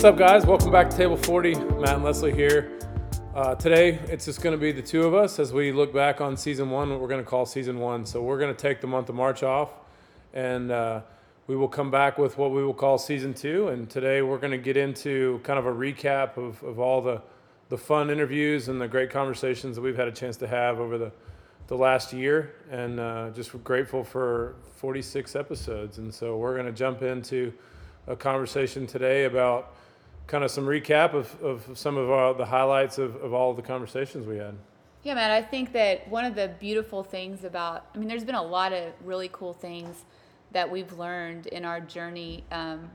What's up, guys? Welcome back to Table 40. Matt and Leslie here. Uh, today, it's just going to be the two of us as we look back on season one, what we're going to call season one. So, we're going to take the month of March off and uh, we will come back with what we will call season two. And today, we're going to get into kind of a recap of, of all the, the fun interviews and the great conversations that we've had a chance to have over the, the last year. And uh, just grateful for 46 episodes. And so, we're going to jump into a conversation today about kind of some recap of, of some of our, the highlights of, of all of the conversations we had. Yeah, man, I think that one of the beautiful things about, I mean, there's been a lot of really cool things that we've learned in our journey um,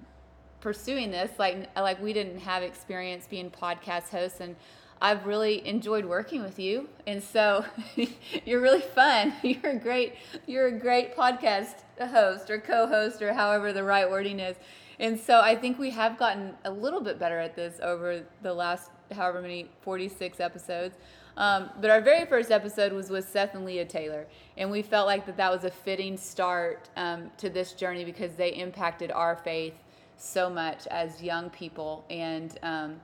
pursuing this. Like, like we didn't have experience being podcast hosts, and I've really enjoyed working with you. And so you're really fun. You're a great, you're a great podcast host or co-host or however the right wording is. And so I think we have gotten a little bit better at this over the last however many 46 episodes. Um, but our very first episode was with Seth and Leah Taylor, and we felt like that that was a fitting start um, to this journey because they impacted our faith so much as young people, and um,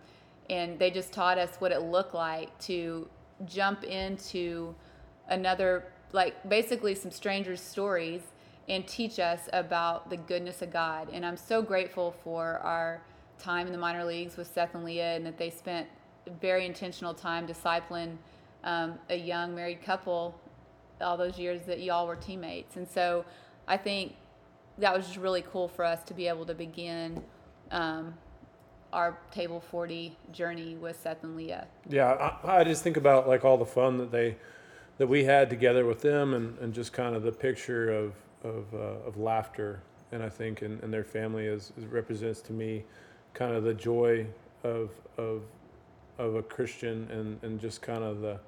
and they just taught us what it looked like to jump into another like basically some strangers' stories and teach us about the goodness of God. And I'm so grateful for our time in the minor leagues with Seth and Leah and that they spent very intentional time discipling um, a young married couple all those years that y'all were teammates. And so I think that was just really cool for us to be able to begin um, our table 40 journey with Seth and Leah. Yeah, I, I, just think about like all the fun that they that we had together with them and, and just kind of the picture of of, uh, of laughter. And I think and, and their family is, is represents to me kind of the joy of of of a Christian and, and just kind of the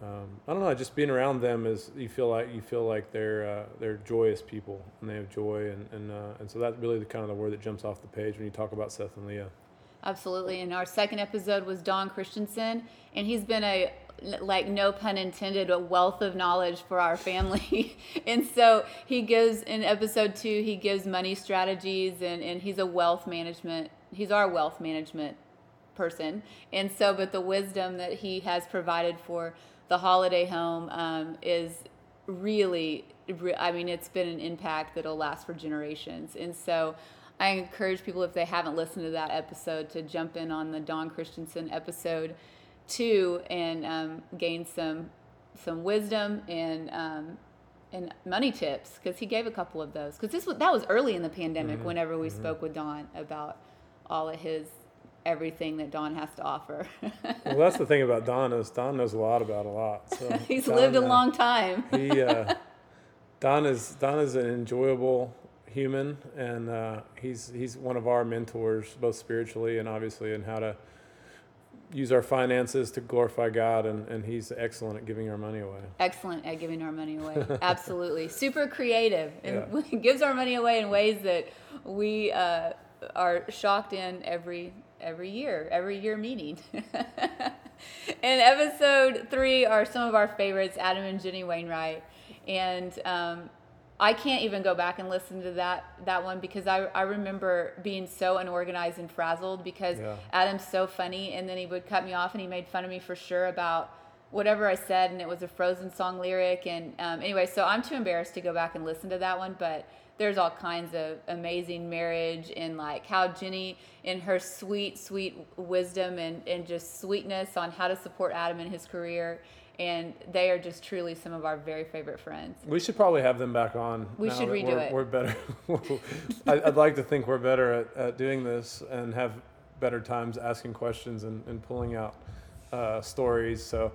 um, I don't know just being around them is you feel like you feel like they're uh, they're joyous people and they have joy. And and, uh, and so that's really the kind of the word that jumps off the page when you talk about Seth and Leah. Absolutely, and our second episode was Don Christensen, and he's been a like no pun intended a wealth of knowledge for our family and so he gives in episode two he gives money strategies and, and he's a wealth management he's our wealth management person. And so, but the wisdom that he has provided for the Holliday home um, is really, I mean, it's been an impact that'll last for generations. And so, I encourage people, if they haven't listened to that episode, to jump in on the Don Christensen episode too and um, gain some some wisdom and um, and money tips because he gave a couple of those because this was that was early in the pandemic mm-hmm. whenever we mm-hmm. spoke with Don about all of his everything that Don has to offer. well, that's the thing about Don is Don knows a lot about a lot. So He's Don, lived a uh, long time. he uh, Don is Don is an enjoyable human, and uh, he's he's one of our mentors, both spiritually and obviously in how to use our finances to glorify God, and, and he's excellent at giving our money away. Excellent at giving our money away. Absolutely. Super creative and yeah. gives our money away in ways that we uh, are shocked in every every year, every year meeting. and episode three are some of our favorites, Adam and Jenny Wainwright. And um, I can't even go back and listen to that that one because I, I remember being so unorganized and frazzled because yeah. Adam's so funny and then he would cut me off and he made fun of me for sure about whatever I said and it was a Frozen song lyric and um, anyway so I'm too embarrassed to go back and listen to that one but there's all kinds of amazing marriage and like how Jenny in her sweet, sweet wisdom and, and just sweetness on how to support Adam in his career. And they are just truly some of our very favorite friends. We should probably have them back on. We should redo we're, it. We're better. I'd like to think we're better at, at doing this and have better times asking questions and, and pulling out uh, stories. So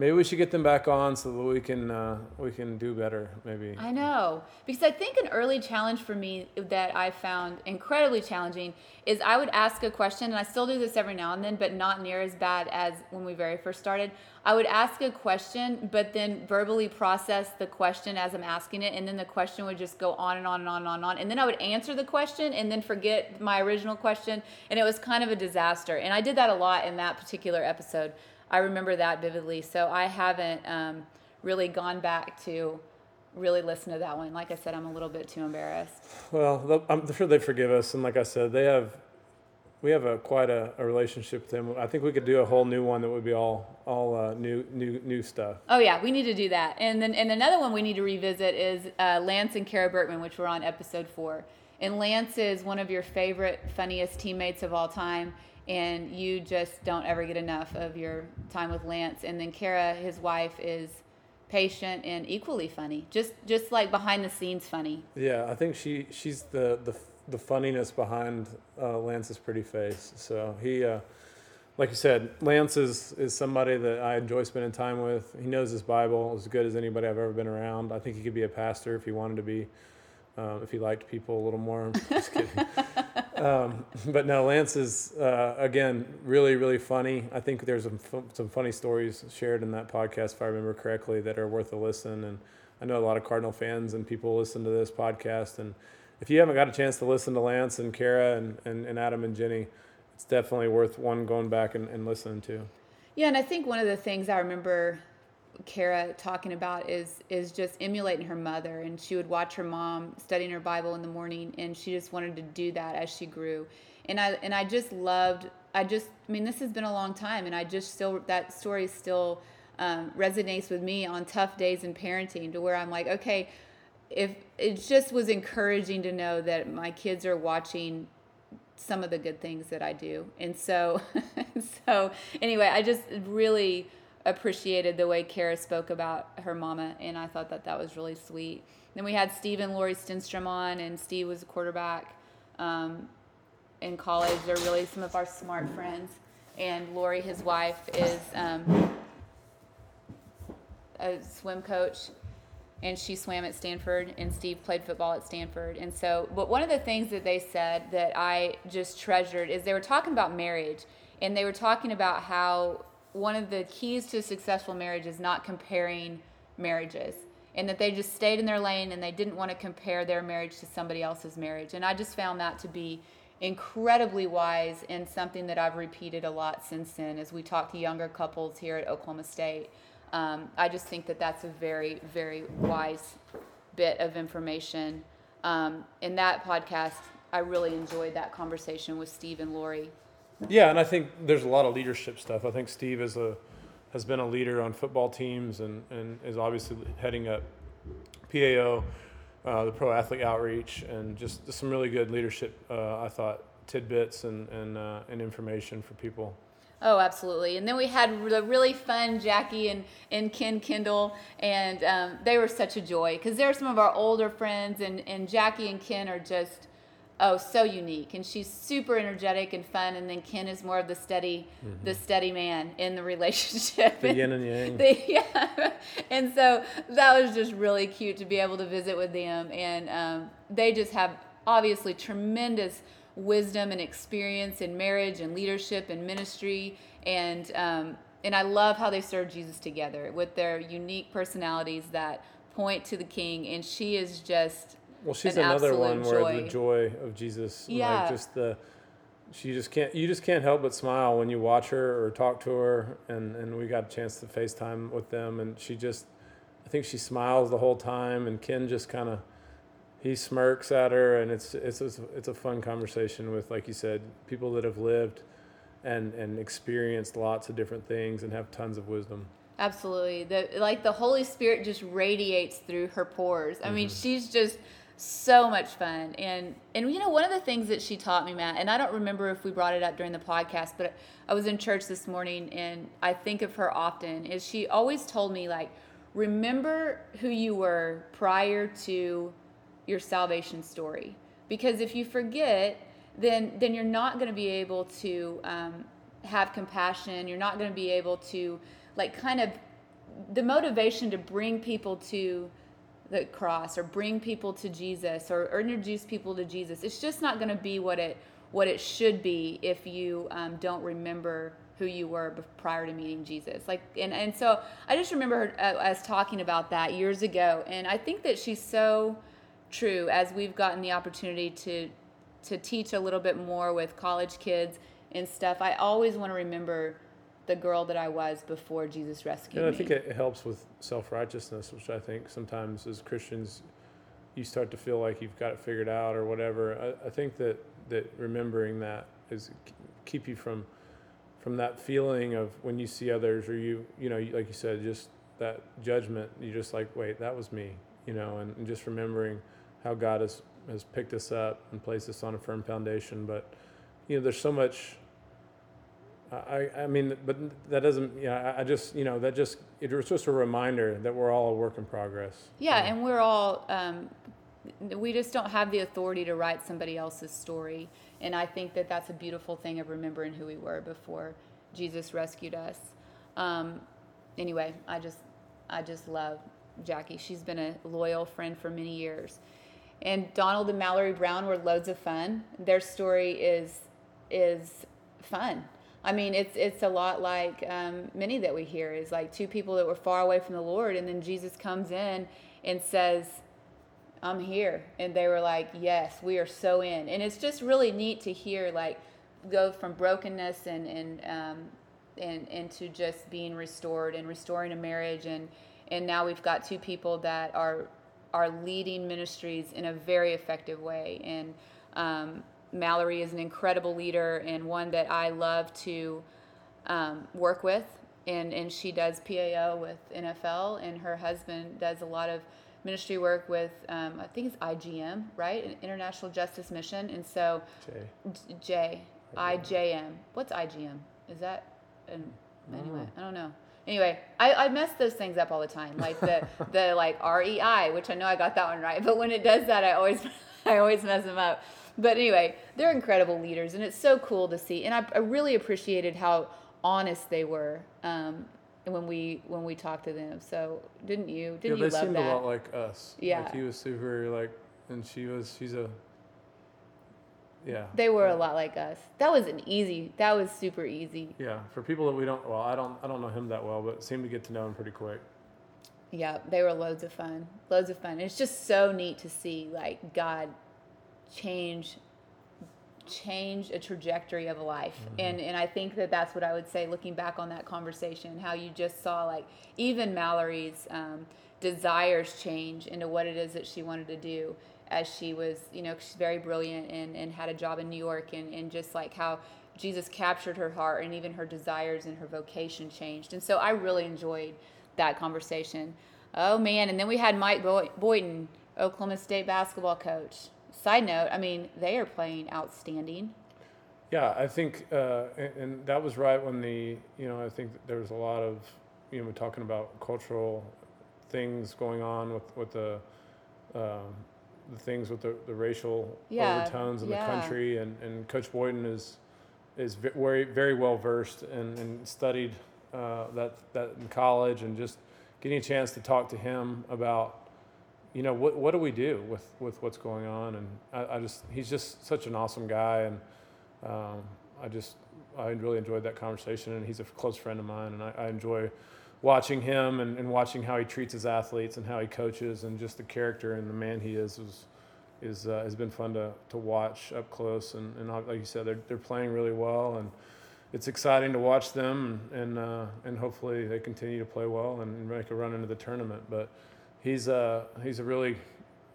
Maybe we should get them back on so that we can uh, we can do better. Maybe. I know because I think an early challenge for me that I found incredibly challenging is I would ask a question, and I still do this every now and then, but not near as bad as when we very first started. I would ask a question, but then verbally process the question as I'm asking it, and then the question would just go on and on and on and on and on. And then I would answer the question and then forget my original question, and it was kind of a disaster. And I did that a lot in that particular episode. I remember that vividly. So I haven't um, really gone back to really listen to that one. Like I said, I'm a little bit too embarrassed. Well, I'm sure they forgive us, and like I said, they have we have a quite a, a relationship with them. I think we could do a whole new one that would be all all uh, new new new stuff. Oh yeah, we need to do that. And then and another one we need to revisit is uh, Lance and Kara Berkman, which we're on episode four. And Lance is one of your favorite, funniest teammates of all time, and you just don't ever get enough of your time with Lance. And then Kara, his wife, is patient and equally funny, just just like behind the scenes funny. Yeah, I think she she's the the the funniness behind uh, Lance's pretty face. So he, uh, like you said, Lance is is somebody that I enjoy spending time with. He knows his Bible as good as anybody I've ever been around. I think he could be a pastor if he wanted to be. Um, if he liked people a little more, just kidding. um, but no, Lance is uh, again really, really funny. I think there's some some funny stories shared in that podcast, if I remember correctly, that are worth a listen. And I know a lot of Cardinal fans and people listen to this podcast, and if you haven't got a chance to listen to Lance and Kara and, and, and Adam and Jenny, it's definitely worth one going back and, and listening to. Yeah, and I think one of the things I remember Kara talking about is is just emulating her mother, and she would watch her mom studying her Bible in the morning, and she just wanted to do that as she grew. And I and I just loved. I just, I mean, this has been a long time, and I just still that story still um, resonates with me on tough days in parenting, to where I'm like, okay, if it just was encouraging to know that my kids are watching some of the good things that I do. And so so anyway, I just really appreciated the way Kara spoke about her mama and I thought that that was really sweet. Then we had Steve and Lori Stenstrom on and Steve was a quarterback um, in college. They're really some of our smart friends. And Lori, his wife, is um, a swim coach and she swam at Stanford, and Steve played football at Stanford. And so, but one of the things that they said that I just treasured is they were talking about marriage, and they were talking about how one of the keys to a successful marriage is not comparing marriages, and that they just stayed in their lane and they didn't want to compare their marriage to somebody else's marriage. And I just found that to be incredibly wise and something that I've repeated a lot since then as we talk to younger couples here at Oklahoma State um, I just think that that's a very, very wise bit of information. Um, in that podcast, I really enjoyed that conversation with Steve and Lori. Yeah, and I think there's a lot of leadership stuff. I think Steve is a has been a leader on football teams and, and is obviously heading up PAO, uh, the pro athlete outreach, and just, just some really good leadership. Uh, I thought tidbits and and, uh, and information for people. Oh, absolutely. And then we had the really fun Jackie and, and Ken Kendall, and um, they were such a joy because they're some of our older friends, and, and Jackie and Ken are just, oh, so unique. And she's super energetic and fun, and then Ken is more of the steady, mm-hmm. the steady man in the relationship. The yin and yang. The, yeah. and so that was just really cute to be able to visit with them, and um, they just have obviously tremendous – wisdom and experience in marriage and leadership and ministry and um, and I love how they serve Jesus together with their unique personalities that point to the King and she is just well she's another one joy. where the joy of Jesus yeah. like just the she just can't you just can't help but smile when you watch her or talk to her and and we got a chance to FaceTime with them and she just I think she smiles the whole time and Ken just kind of he smirks at her, and it's it's it's a fun conversation with, like you said, people that have lived and and experienced lots of different things and have tons of wisdom. Absolutely, the like the Holy Spirit just radiates through her pores. I mm-hmm. mean, she's just so much fun, and and you know one of the things that she taught me, Matt, and I don't remember if we brought it up during the podcast, but I was in church this morning, and I think of her often. Is she always told me like, remember who you were prior to your salvation story. Because if you forget, then then you're not going to be able to um, have compassion. You're not going to be able to like kind of the motivation to bring people to the cross or bring people to Jesus or, or introduce people to Jesus. It's just not going to be what it what it should be if you um, don't remember who you were prior to meeting Jesus. Like and and so I just remember her uh, as talking about that years ago, and I think that she's so true as we've gotten the opportunity to to teach a little bit more with college kids and stuff. I always want to remember the girl that I was before Jesus rescued me. I think it helps with self righteousness, which I think sometimes as Christians you start to feel like you've got it figured out or whatever. I, I think that that remembering that is keep you from from that feeling of when you see others or you you know like you said just that judgment you're just like wait that was me you know and, and just remembering how god has has picked us up and placed us on a firm foundation but you know there's so much I, I mean, but that doesn't, yeah, I, I just, you know, that just, it was just a reminder that we're all a work in progress. Yeah, and we're all, um, we just don't have the authority to write somebody else's story. And I think that that's a beautiful thing of remembering who we were before Jesus rescued us. Um, anyway, I just, I just love Jackie. She's been a loyal friend for many years. And Donald and Mallory Brown were loads of fun. Their story is, is fun. I mean, it's it's a lot like um, many that we hear is like two people that were far away from the Lord, and then Jesus comes in and says, "I'm here," and they were like, "Yes, we are so in." And it's just really neat to hear like go from brokenness and and um, and into just being restored and restoring a marriage, and and now we've got two people that are are leading ministries in a very effective way, and um, Mallory is an incredible leader and one that I love to um, work with. And, and she does PAO with NFL, and her husband does a lot of ministry work with, um, I think it's IGM, right? An International Justice Mission. And so, Jay. J, IJM. What's IGM? Is that, an, anyway, I don't know. Anyway, I, I mess those things up all the time, like the the like REI, which I know I got that one right, but when it does that, I always I always mess them up. But anyway, they're incredible leaders, and it's so cool to see. And I, I really appreciated how honest they were um, when we when we talked to them. So didn't you? Didn't yeah, you they love seemed a lot like us. Yeah. Like he was super like, and she was, she's a, yeah. they were yeah. a lot like us. That was an easy. That was super easy. Yeah, for people that we don't, well, I don't, I don't know him that well, but seemed to get to know him pretty quick. Yeah, they were loads of fun. Loads of fun. It's just so neat to see like God change change a trajectory of a life. Mm-hmm. and and i think that that's what i would say looking back on that conversation how you just saw like even mallory's um, desires change into what it is that she wanted to do as she was you know she's very brilliant and, and had a job in new york and, and just like how jesus captured her heart and even her desires and her vocation changed. And so i really enjoyed that conversation. Oh man. And then we had mike Boy- Boynton oklahoma state basketball coach side note i mean they are playing outstanding Yeah, I think, uh, and, and that was right when the, you know, I think there was a lot of, you know, we're talking about cultural things going on with, with the, um, the things with the, the racial Yeah, overtones in yeah. the country, and, and Coach Boynton is is very very well versed and, and studied uh, that that in college, and just getting a chance to talk to him about, you know, what what do we do with with what's going on, and I, I just he's just such an awesome guy, and um, I just I really enjoyed that conversation, and he's a close friend of mine, and I, I enjoy watching him and, and watching how he treats his athletes and how he coaches, and just the character and the man he is is is uh, has been fun to, to watch up close, and, and like you said, they're they're playing really well, and it's exciting to watch them, and and, uh, and hopefully they continue to play well and make a run into the tournament. But he's uh he's a really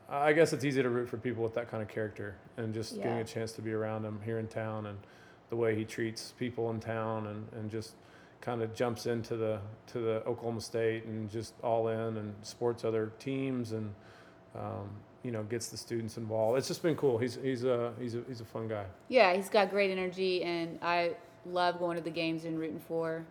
I guess it's easy to root for people with that kind of character and just getting a chance to be around him here in town and the way he treats people in town and, and just kind of jumps into the to the Oklahoma State and just all in and supports other teams and um, you know gets the students involved. It's just been cool. He's he's a he's a he's a fun guy. Yeah, he's got great energy, and I love going to the games and rooting for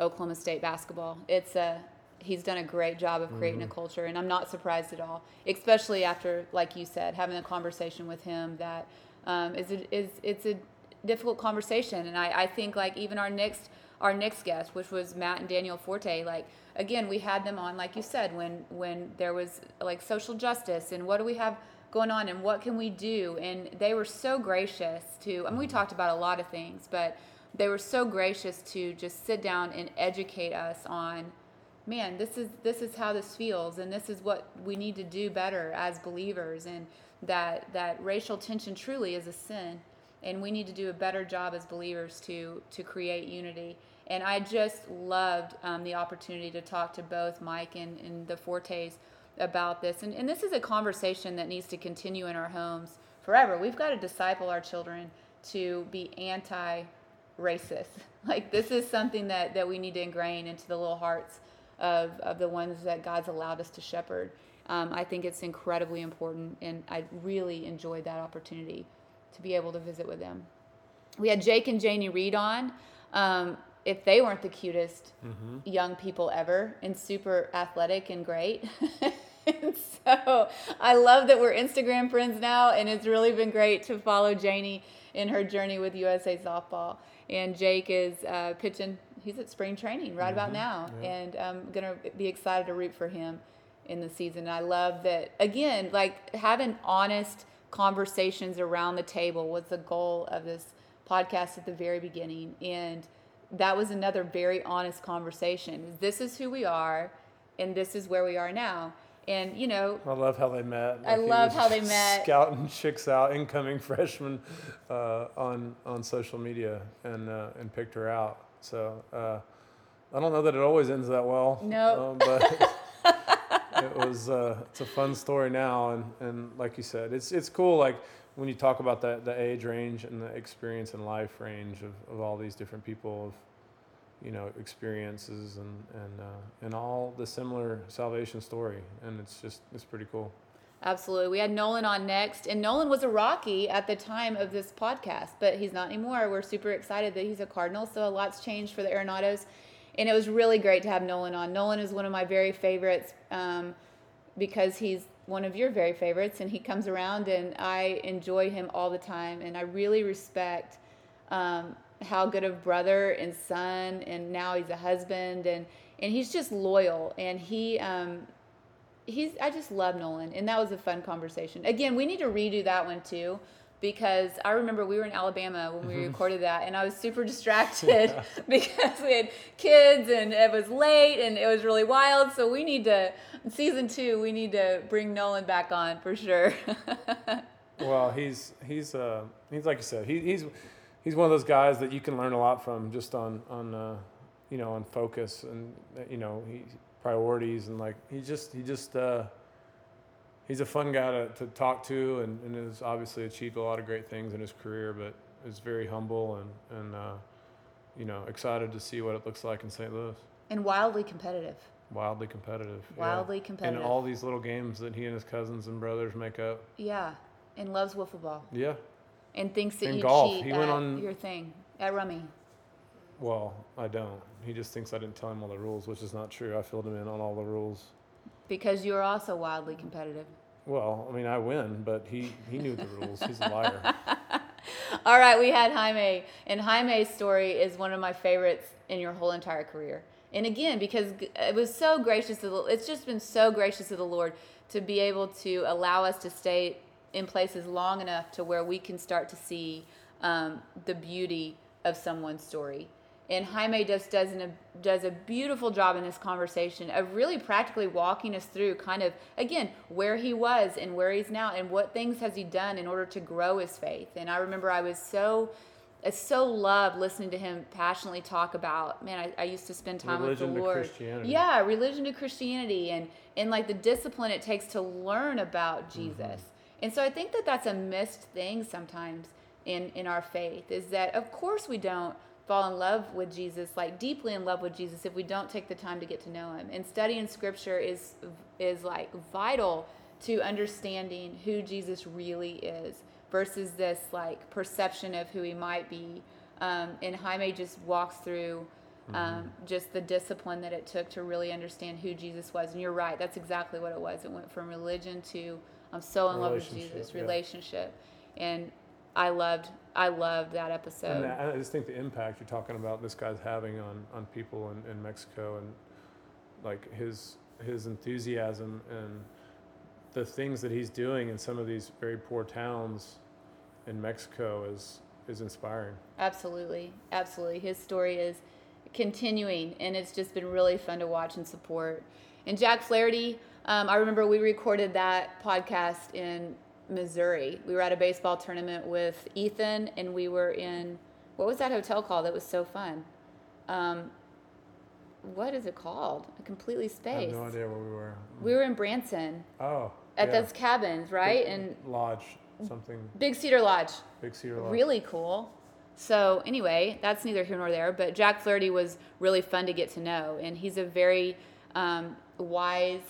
Oklahoma State basketball. It's a he's done a great job of creating a culture, and I'm not surprised at all. Especially after, like you said, having a conversation with him that um, is a, is it's a difficult conversation, and I, I think like even our next our next guest, which was Matt and Danielle Forte, like again we had them on, like you said, when when there was like social justice and what do we have going on and what can we do? And they were so gracious to I mean we talked about a lot of things but they were so gracious to just sit down and educate us on man this is this is how this feels and this is what we need to do better as believers and that that racial tension truly is a sin and we need to do a better job as believers to to create unity and i just loved um, the opportunity to talk to both mike and, and the fortes about this and, and this is a conversation that needs to continue in our homes forever we've got to disciple our children to be anti-racist. Like this is something that, that we need to ingrain into the little hearts of, of the ones that God's allowed us to shepherd. Um, I think it's incredibly important, and I really enjoyed that opportunity to be able to visit with them. We had Jake and Janie Reed on. Um, if they weren't the cutest young people ever and super athletic and great. and so I love that we're Instagram friends now, and it's really been great to follow Janie in her journey with USA Softball. And Jake is uh, pitching, he's at spring training right about now, and I'm going to be excited to root for him in the season. And I love that, again, like having honest conversations around the table was the goal of this podcast at the very beginning. And that was another very honest conversation. This is who we are, and this is where we are now. And you know, I love how they met. I love how they met. Scouting chicks out, incoming freshmen, uh, on on social media, and uh, and picked her out. So uh, I don't know that it always ends that well. Nope. um, but it was uh, it's a fun story now, and, and like you said, it's it's cool. Like when you talk about the the age range and the experience and life range of, of all these different people of you know experiences and and uh, and all the similar salvation story, and it's just it's pretty cool. Absolutely. We had Nolan on next, and Nolan was a Rocky at the time of this podcast, but he's not anymore. We're super excited that he's a Cardinal, so a lot's changed for the Arenados, and it was really great to have Nolan on. Nolan is one of my very favorites um, because he's one of your very favorites, and he comes around, and I enjoy him all the time, and I really respect um, how good of brother and son, and now he's a husband, and and he's just loyal, and he. Um, he's I just love Nolan and that was a fun conversation. Again, we need to redo that one too because I remember we were in Alabama when we recorded that and I was super distracted because we had kids and it was late and it was really wild. So we need to season 2 we need to bring Nolan back on for sure. Well, he's he's uh, he's like you said, he, he's he's one of those guys that you can learn a lot from just on on uh, you know on focus and uh, you know he priorities and like he just he just uh, he's a fun guy to, to talk to and, and has obviously achieved a lot of great things in his career, but is very humble and and uh, you know excited to see what it looks like in St. Louis. and wildly competitive. Wildly competitive. yeah. Wildly competitive. In all these little games that he and his cousins and brothers make up. Yeah, and loves wiffle ball Yeah. and thinks that And you golf. cheat He went at on- your thing at Rummy. Well, I don't. He just thinks I didn't tell him all the rules, which is not true. I filled him in on all the rules. Because you're also wildly competitive. Well, I mean, I win, but he, he knew the rules. He's a liar. All right, we had Jaime, and Jaime's story is one of my favorites in your whole entire career. And again, because it was so gracious of the, it's just been so gracious of the Lord to be able to allow us to stay in places long enough to where we can start to see um, the beauty of someone's story. And Jaime just does, an, does a beautiful job in this conversation of really practically walking us through kind of, again, where he was and where he's now and what things has he done in order to grow his faith. And I remember I was so, I so loved listening to him passionately talk about, man, I, I used to spend time Religion with the Lord. Christianity. Yeah, religion to Christianity and, and like the discipline it takes to learn about Jesus. Mm-hmm. And so I think that that's a missed thing sometimes in, in our faith is that, of course, we don't fall in love with Jesus, like deeply in love with Jesus, if we don't take the time to get to know him. And studying scripture is, is like vital to understanding who Jesus really is versus this like perception of who he might be. Um, and Jaime just walks through um, just the discipline that it took to really understand who Jesus was. And you're right, that's exactly what it was. It went from religion to I'm so in love with Jesus, yeah. relationship. And I loved, I loved that episode. I I just think the impact you're talking about this guy's having on, on people in, in Mexico and like his his enthusiasm and the things that he's doing in some of these very poor towns in Mexico is is inspiring. Absolutely, absolutely. His story is continuing, and it's just been really fun to watch and support. And Jack Flaherty, um, I remember we recorded that podcast in Missouri. We were at a baseball tournament with Ethan, and we were in what was that hotel called? That was so fun. Um, what is it called? I completely I have spaced. no idea where we were. We were in Branson Oh, at yeah. those cabins, right? And lodge. something Big Cedar Lodge. Big Cedar Lodge. Really cool. So anyway, that's neither here nor there. But Jack Flaherty was really fun to get to know, and he's a very um, wise,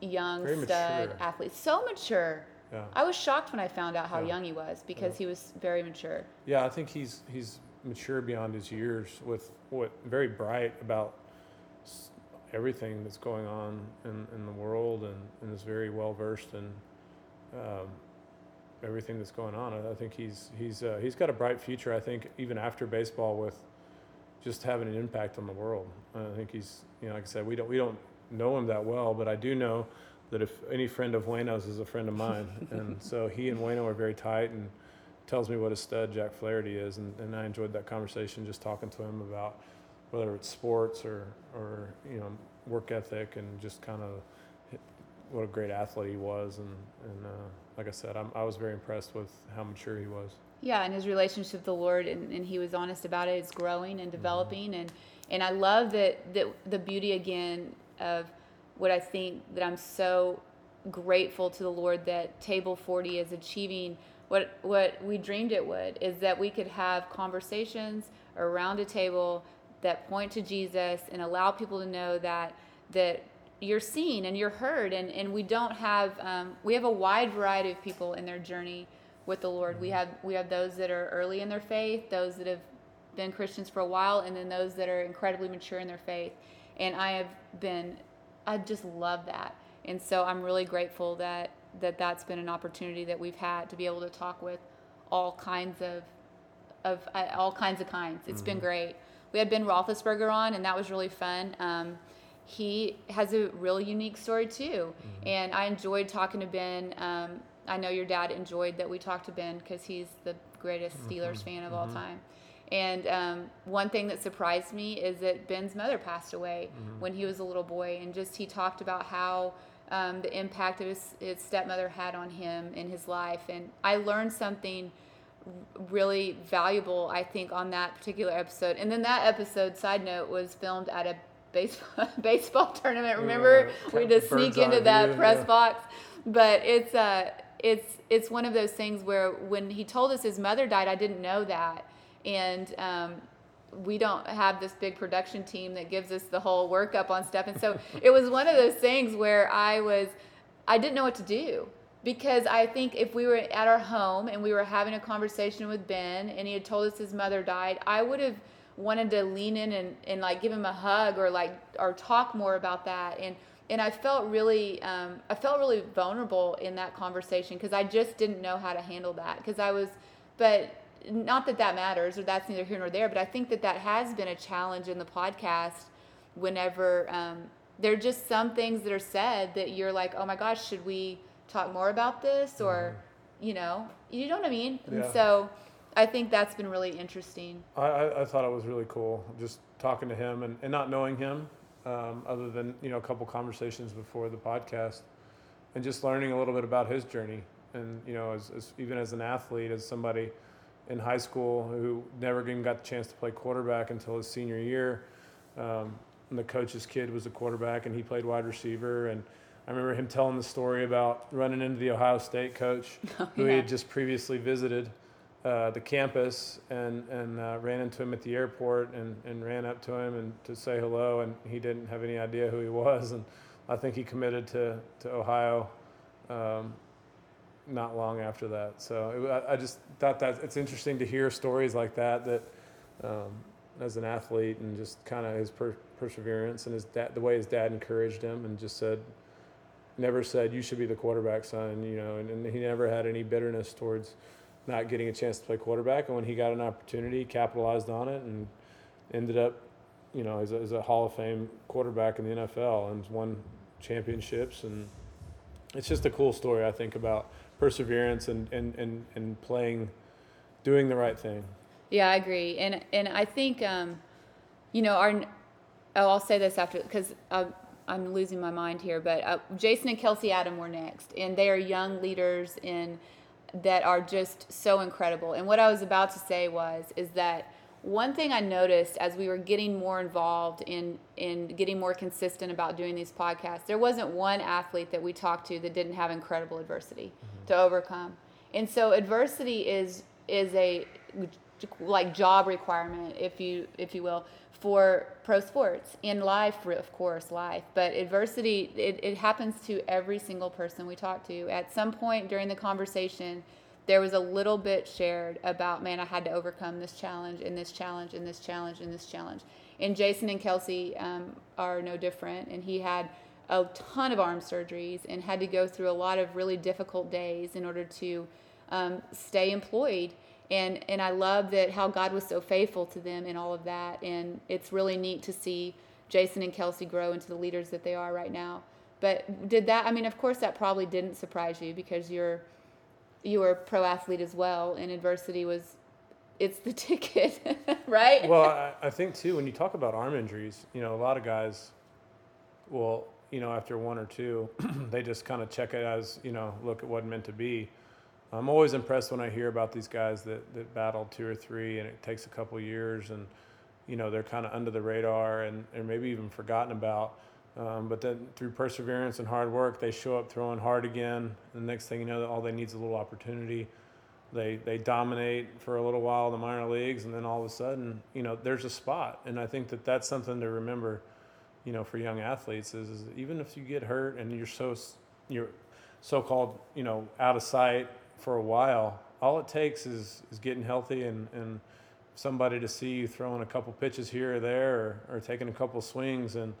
young Very stud mature. athlete. So mature. Yeah. I was shocked when I found out how Yeah. young he was because he was very mature. Yeah, I think he's he's mature beyond his years with what very bright about everything that's going on in, in the world and, and is very well versed in um, everything that's going on. I, I think he's he's uh, he's got a bright future. I think even after baseball with just having an impact on the world. I think he's you know like I said we don't we don't know him that well, but I do know that if any friend of Waino's is a friend of mine, and so he and Wayno are very tight and tells me what a stud Jack Flaherty is, and, and I enjoyed that conversation just talking to him about whether it's sports or or you know work ethic and just kind of what a great athlete he was, and and uh, like I said, I'm, I was very impressed with how mature he was. Yeah, and his relationship with the Lord, and, and he was honest about it. It's growing and developing, and and I love that that the beauty again of what I think that I'm so grateful to the Lord that Table 40 is achieving what what we dreamed it would is that we could have conversations around a table that point to Jesus and allow people to know that that you're seen and you're heard and, and we don't have um, we have a wide variety of people in their journey with the Lord. We have we have those that are early in their faith, those that have been Christians for a while, and then those that are incredibly mature in their faith. And I have been, I just love that. And so I'm really grateful that that that's been an opportunity that we've had to be able to talk with all kinds of of uh, all kinds of kinds. It's been great. We had Ben Roethlisberger on, and that was really fun. Um, he has a real unique story too, and I enjoyed talking to Ben. Um, I know your dad enjoyed that we talked to Ben because he's the greatest Steelers fan of all time. And um, one thing that surprised me is that Ben's mother passed away when he was a little boy, and just he talked about how um, the impact of his, his stepmother had on him in his life. And I learned something really valuable, I think, on that particular episode. And then that episode, side note, was filmed at a baseball baseball tournament. Remember, we had to sneak into that view, press yeah. box. But it's uh, it's it's one of those things where when he told us his mother died, I didn't know that, and um, we don't have this big production team that gives us the whole workup on stuff. And so it was one of those things where I was, I didn't know what to do because I think if we were at our home and we were having a conversation with Ben and he had told us his mother died, I would have wanted to lean in and, and like give him a hug or like or talk more about that and and I felt really um, I felt really vulnerable in that conversation because I just didn't know how to handle that because I was but not that that matters or that's neither here nor there but I think that that has been a challenge in the podcast whenever um, there are just some things that are said that you're like oh my gosh should we talk more about this? or you know you know what I mean? And so I think that's been really interesting. I, I, I thought it was really cool just talking to him and, and not knowing him, um, other than you know a couple conversations before the podcast, and just learning a little bit about his journey. And you know, as, as even as an athlete, as somebody in high school who never even got the chance to play quarterback until his senior year, um, and the coach's kid was a quarterback and he played wide receiver. And I remember him telling the story about running into the Ohio State coach who he had just previously visited uh, the campus and, and uh, ran into him at the airport and, and ran up to him and to say hello. And he didn't have any idea who he was. And I think he committed to, to Ohio um, not long after that. So it, I, just thought that it's interesting to hear stories like that that um, as an athlete and just kind of his per- perseverance and his dad, the way his dad encouraged him and just said, never said you should be the quarterback son, you know, and, and he never had any bitterness towards not getting a chance to play quarterback. And when he got an opportunity, capitalized on it and ended up, you know, as a, as a Hall of Fame quarterback in the NFL and won championships. And it's just a cool story, I think, about perseverance and, and, and, and playing, doing the right thing. Yeah, I agree, and and I think um, you know our. Oh, I'll say this after because I'm losing my mind here, but uh, Jason and Kelsey Adam were next, and they are young leaders in that are just so incredible. And what I was about to say was is that one thing I noticed as we were getting more involved in in getting more consistent about doing these podcasts, there wasn't one athlete that we talked to that didn't have incredible adversity mm-hmm. to overcome. And so adversity is is a like job requirement, if you if you will, for pro sports in life, of course, life. But adversity it, it happens to every single person we talk to. At some point during the conversation, there was a little bit shared about, man, I had to overcome this challenge and this challenge and this challenge and this challenge. And Jason and Kelsey um, are no different. And he had a ton of arm surgeries and had to go through a lot of really difficult days in order to um, stay employed. And, and I love that how God was so faithful to them in all of that. And it's really neat to see Jason and Kelsey grow into the leaders that they are right now. But did that, I mean, of course, that probably didn't surprise you because you're you were a pro athlete as well, and adversity was it's the ticket, right? Well, I, I think too when you talk about arm injuries, you know, a lot of guys will, you know, after one or two, they just kind of check it as, you know, look, it wasn't meant to be. I'm always impressed when I hear about these guys that, that battled two or three and it takes a couple years and, you know, they're kind of under the radar and, and maybe even forgotten about. Um, but then through perseverance and hard work, they show up throwing hard again. The next thing you know, all they need is a little opportunity. They they dominate for a little while in the minor leagues, and then all of a sudden, you know, there's a spot. And I think that that's something to remember, you know, for young athletes is, is even if you get hurt and you're so you're so-called, you know, out of sight for a while, all it takes is is getting healthy and and somebody to see you throwing a couple pitches here or there or, or taking a couple swings and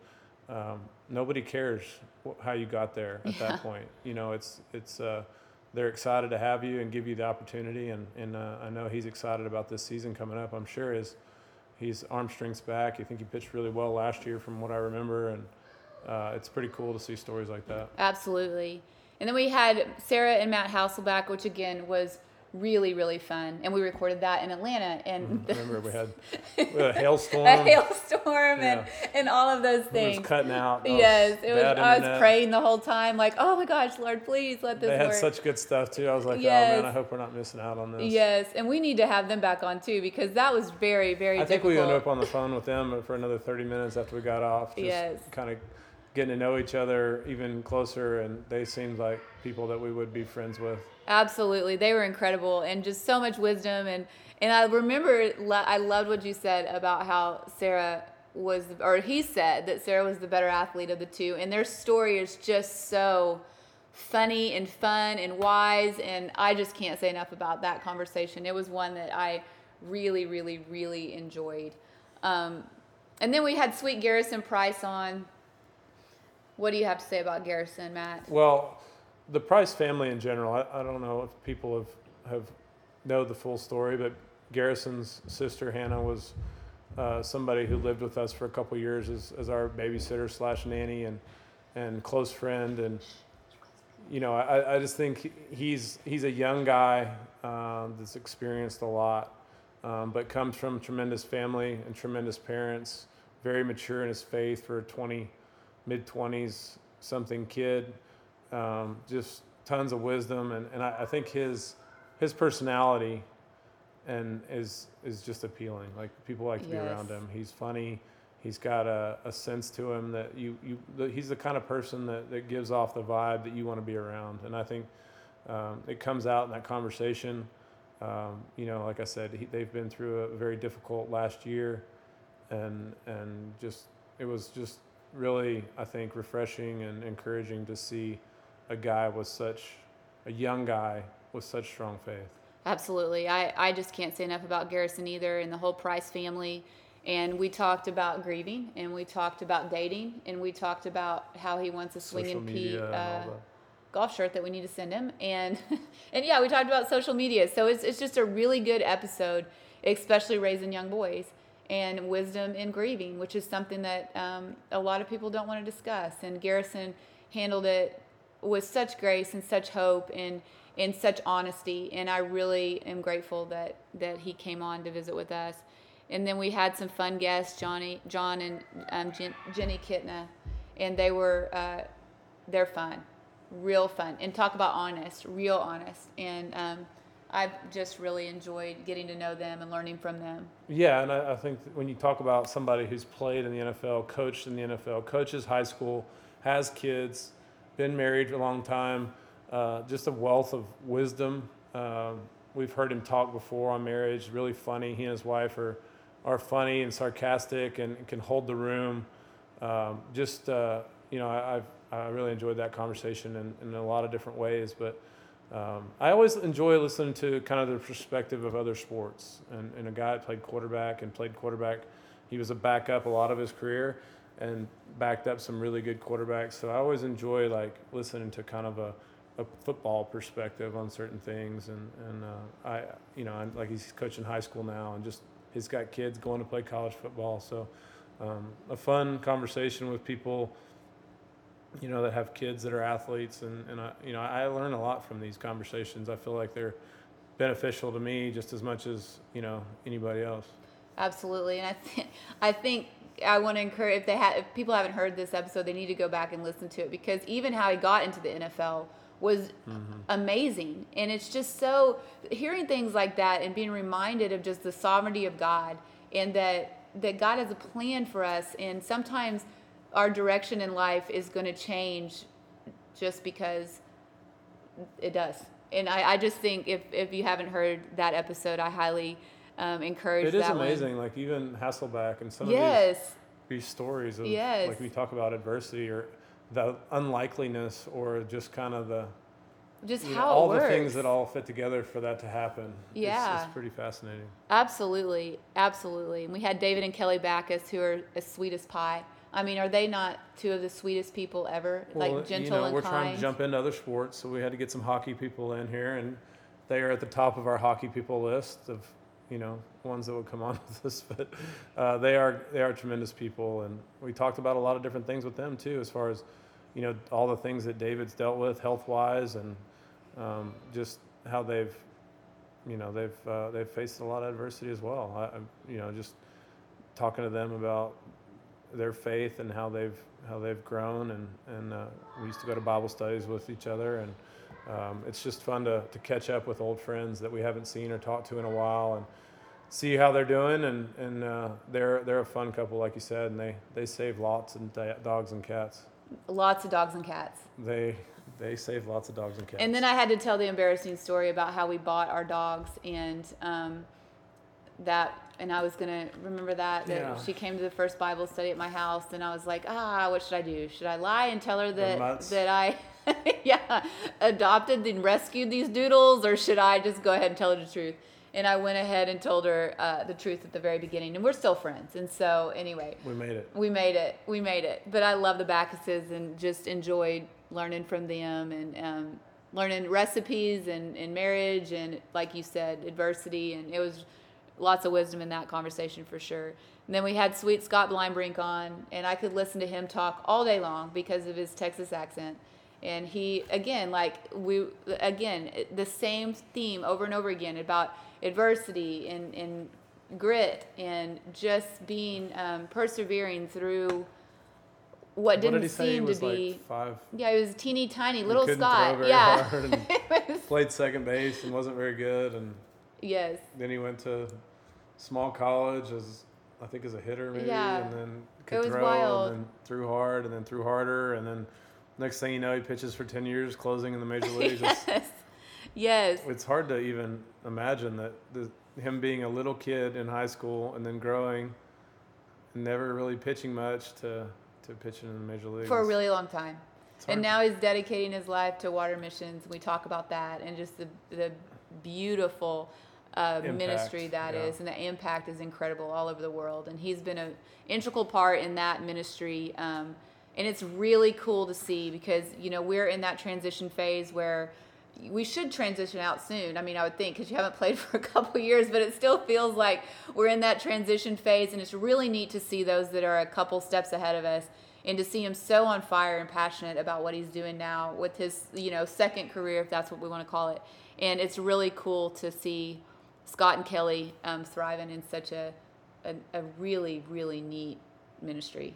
um, nobody cares wh- how you got there at Yeah. that point. You know, it's it's uh, they're excited to have you and give you the opportunity, and and uh, I know he's excited about this season coming up. I'm sure his he's arm strength's back. I think he pitched really well last year, from what I remember, and uh, it's pretty cool to see stories like that. Absolutely. And then we had Sarah and Matt Hasselbeck, which again was really, really fun. And we recorded that in Atlanta and mm, I remember we had, we had a hailstorm. a hailstorm and, Yeah. and all of those things It was cutting out. Yes, it was. I was praying the whole time, like, "Oh my gosh, Lord, please let this They had work." such good stuff too. I was like, oh Yes. man, I hope we're not missing out on this. yes, and we need to have them back on too because that was very, very. I think difficult. we ended up on the phone with them for another 30 minutes after we got off. Just Yes. kind of getting to know each other even closer, and they seemed like people that we would be friends with. Absolutely, they were incredible and just so much wisdom and and I remember I loved what you said about how Sarah was or he said that Sarah was the better athlete of the two and their story is just so funny and fun and wise and I just can't say enough about that conversation. It was one that I really really really enjoyed. Um, and then we had Sweet Garrison Price on. What do you have to say about Garrison, Matt? Well, the Price family in general, I, I don't know if people have, have know the full story, but Garrison's sister Hannah was uh, somebody who lived with us for a couple years as, as our babysitter slash nanny and and close friend. And you know I, I just think he's he's a young guy um, that's experienced a lot um, but comes from tremendous family and tremendous parents very mature in his faith for a 20 mid 20s something kid um, just tons of wisdom and, and I, I think his his personality and is is just appealing. Like people like to be around him. He's funny. He's got a, a sense to him that you you that he's the kind of person that, that gives off the vibe that you want to be around. And I think um, it comes out in that conversation. Um, you know like I said he, they've been through a very difficult last year and and just it was just really I think refreshing and encouraging to see a guy with such a young guy with such strong faith. Absolutely. I, I just can't say enough about Garrison either and the whole Price family. And we talked about grieving and we talked about dating and we talked about how he wants a swinging Pete and all uh, golf shirt that we need to send him. And and yeah, we talked about social media. So it's, it's just a really good episode, especially raising young boys and wisdom in grieving, which is something that um, a lot of people don't want to discuss. And Garrison handled it with such grace and such hope and in such honesty. And I really am grateful that that he came on to visit with us. And then we had some fun guests, Johnny, John, and um, Jen, Jenny Kitna, and they were uh, they're fun, real fun, and talk about honest, real honest. And um, I've just really enjoyed getting to know them and learning from them. Yeah, and I, I think when you talk about somebody who's played in the NFL, coached in the NFL, coaches high school, has kids, been married a long time, uh, just a wealth of wisdom Um, we've heard him talk before on marriage. Really funny. He and his wife are are funny and sarcastic and can hold the room. Um, just uh, you know, I, I've I really enjoyed that conversation in, in a lot of different ways. But um, I always enjoy listening to kind of the perspective of other sports. And, and a guy that played quarterback and played quarterback, he was a backup a lot of his career and backed up some really good quarterbacks. So I always enjoy like listening to kind of a, a football perspective on certain things. And, and uh, I, you know, I'm, like he's coaching high school now and just he's got kids going to play college football. So um, a fun conversation with people you know, that have kids that are athletes, and, and I, you know, I learn a lot from these conversations. I feel like they're beneficial to me just as much as you know anybody else. Absolutely, and I I think I want to encourage if they have if people haven't heard this episode, they need to go back and listen to it because even how he got into the NFL was mm-hmm. amazing, and it's just so hearing things like that and being reminded of just the sovereignty of God and that that God has a plan for us, and sometimes our direction in life is going to change just because it does. And I, I just think if, if you haven't heard that episode, I highly um, encourage It is amazing. One. Like even Hasselbeck and some yes. of these, these stories of yes. like we talk about adversity or the unlikeliness or just kind of the just how know, all the things that all fit together for that to happen. Yeah, it's, it's, pretty fascinating. Absolutely, absolutely. And we had David and Kelly Backes, who are as sweet as pie. I mean, are they not two of the sweetest people ever? Well, like gentle you know, and we're kind. trying to jump into other sports, so we had to get some hockey people in here, and they are at the top of our hockey people list of you know ones that would come on with us. But uh, they are they are tremendous people, and we talked about a lot of different things with them too, as far as you know all the things that David's dealt with health wise, and um, just how they've you know they've uh, they've faced a lot of adversity as well. I, you know just talking to them about their faith and how they've how they've grown and and uh, we used to go to Bible studies with each other and um, it's just fun to, to catch up with old friends that we haven't seen or talked to in a while and see how they're doing. And and uh, they're they're a fun couple like you said and they they save lots of dogs and cats. Lots of dogs and cats. They they save lots of dogs and cats. And then I had to tell the embarrassing story about how we bought our dogs and um, that and I was gonna remember that that Yeah. she came to the first Bible study at my house, and I was like, ah, what should I do? Should I lie and tell her that that I, yeah, adopted and rescued these doodles, or should I just go ahead and tell her the truth? And I went ahead and told her uh, the truth at the very beginning, and we're still friends. And so, anyway, we made it. we made it. We made it. But I love the Backeses and just enjoyed learning from them and um, learning recipes and, and marriage and, like you said, adversity. And it was lots of wisdom in that conversation for sure. And then we had sweet Scott Linebrink on, and I could listen to him talk all day long because of his Texas accent. And he, again, like we, again, the same theme over and over again about adversity and, and grit and just being um, persevering through what didn't what seem to be like five. Yeah, it was teeny tiny little Scott. Yeah, played second base and wasn't very good and yes. then he went to small college as I think as a hitter maybe, Yeah. and then could It was throw wild. and then threw hard and then threw harder and then next thing you know he pitches for ten years, closing in the major leagues. It's, yes. Yes. it's hard to even imagine that the, him being a little kid in high school and then growing, and never really pitching much to to pitching in the major leagues For a really long time. And now he's dedicating his life to water missions. We talk about that and just the, the beautiful uh, ministry that is, yeah. and the impact is incredible all over the world. And he's been an integral part in that ministry. Um, and it's really cool to see because you know we're in that transition phase where we should transition out soon. I mean, I would think because you haven't played for a couple years, but it still feels like we're in that transition phase, and it's really neat to see those that are a couple steps ahead of us, and to see him so on fire and passionate about what he's doing now with his, you know, second career, if that's what we want to call it. And it's really cool to see Scott and Kelly um, thriving in such a, a, a really, really neat ministry.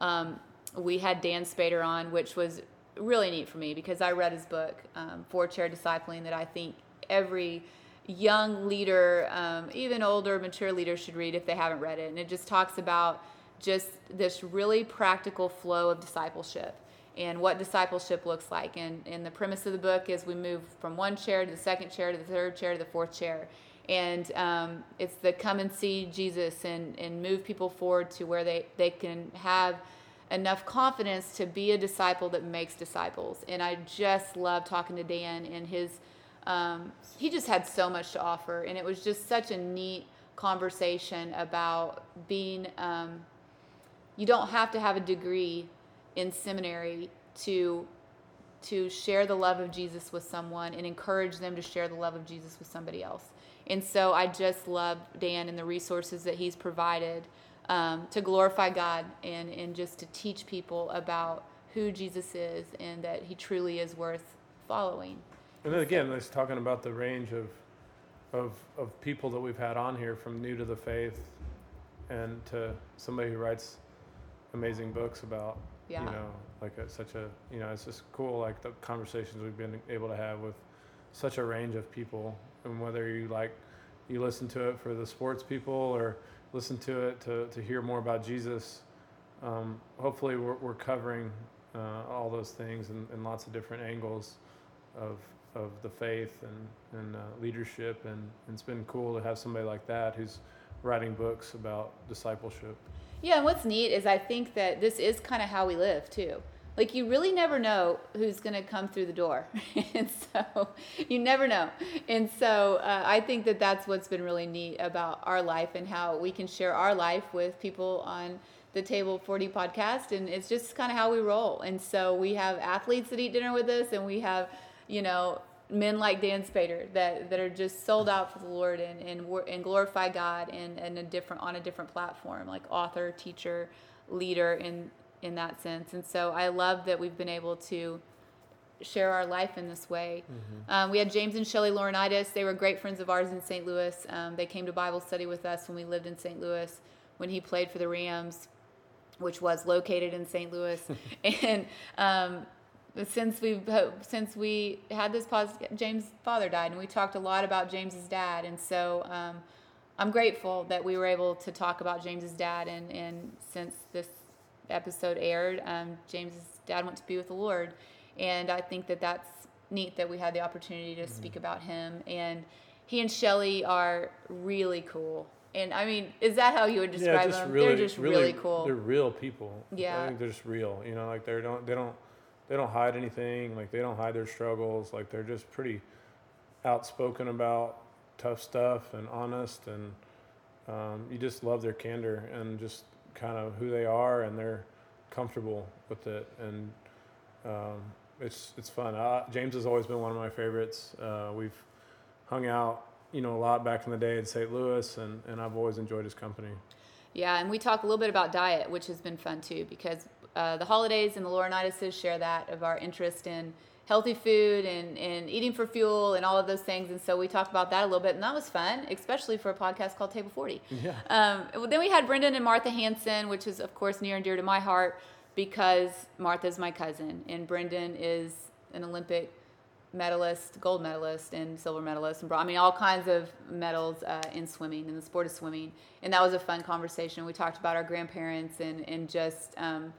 Um, we had Dann Spader on, which was really neat for me because I read his book, um, Four Chair Discipling, that I think every young leader, um, even older, mature leader, should read if they haven't read it. And it just talks about just this really practical flow of discipleship and what discipleship looks like. And, and the premise of the book is we move from one chair to the second chair to the third chair to the fourth chair. And um, it's the come and see Jesus and, and move people forward to where they, they can have enough confidence to be a disciple that makes disciples. And I just love talking to Dan and his, um, he just had so much to offer. And it was just such a neat conversation about being, um, you don't have to have a degree in seminary to to share the love of Jesus with someone and encourage them to share the love of Jesus with somebody else. And so I just love Dan and the resources that he's provided um, to glorify God and, and just to teach people about who Jesus is and that he truly is worth following. And then again, it's talking about the range of, of, of people that we've had on here from new to the faith and to somebody who writes amazing books about Yeah. you know like a, such a you know it's just cool like the conversations we've been able to have with such a range of people and whether you like you listen to it for the sports people or listen to it to, to hear more about jesus. Um, hopefully we're, we're covering uh, all those things in, in lots of different angles of of the faith and, and uh, leadership. And, and it's been cool to have somebody like that who's writing books about discipleship. Yeah, and what's neat is I think that this is kind of how we live too. Like you really never know who's going to come through the door, and so you never know. And so uh, I think that that's what's been really neat about our life and how we can share our life with people on the Table 40 podcast, and it's just kind of how we roll. And so we have athletes that eat dinner with us, and we have, you know, men like Dann Spader that, that are just sold out for the Lord and and, and glorify God in, in a different on a different platform like author, teacher, leader in in that sense. And so I love that we've been able to share our life in this way. Um, we had James and Shelley Laurinaitis. They were great friends of ours in St. Louis. Um, they came to Bible study with us when we lived in St. Louis when he played for the Rams, which was located in St. Louis. and um, since we since we had this podcast, James' father died, and we talked a lot about James's dad, and so um, I'm grateful that we were able to talk about James's dad, and and since this episode aired, um, James's dad went to be with the Lord, and I think that that's neat that we had the opportunity to speak about him, and he and Shelly are really cool. And I mean, is that how you would describe them? they're just really, cool. They're real people. Yeah. I think they're just real. You know, like they don't they don't they don't hide anything. Like they don't hide their struggles. Like they're just pretty outspoken about tough stuff and honest and um, you just love their candor and just kind of who they are and they're comfortable with it and um, it's it's fun. Uh, James has always been one of my favorites. Uh, we've hung out, you know, a lot back in the day in St. Louis, and, and I've always enjoyed his company. Yeah, and we talk a little bit about diet, which has been fun too, because uh, the Hollidays and the Laurinaitis share that of our interest in healthy food and, and eating for fuel and all of those things. And so we talked about that a little bit, and that was fun, especially for a podcast called Table 40. Yeah. Um, then we had Brendan and Martha Hansen, which is, of course, near and dear to my heart because Martha's my cousin, and Brendan is an Olympic medalist, gold medalist, and silver medalist, and I mean all kinds of medals uh, in swimming, in the sport of swimming. And that was a fun conversation. We talked about our grandparents and and just um,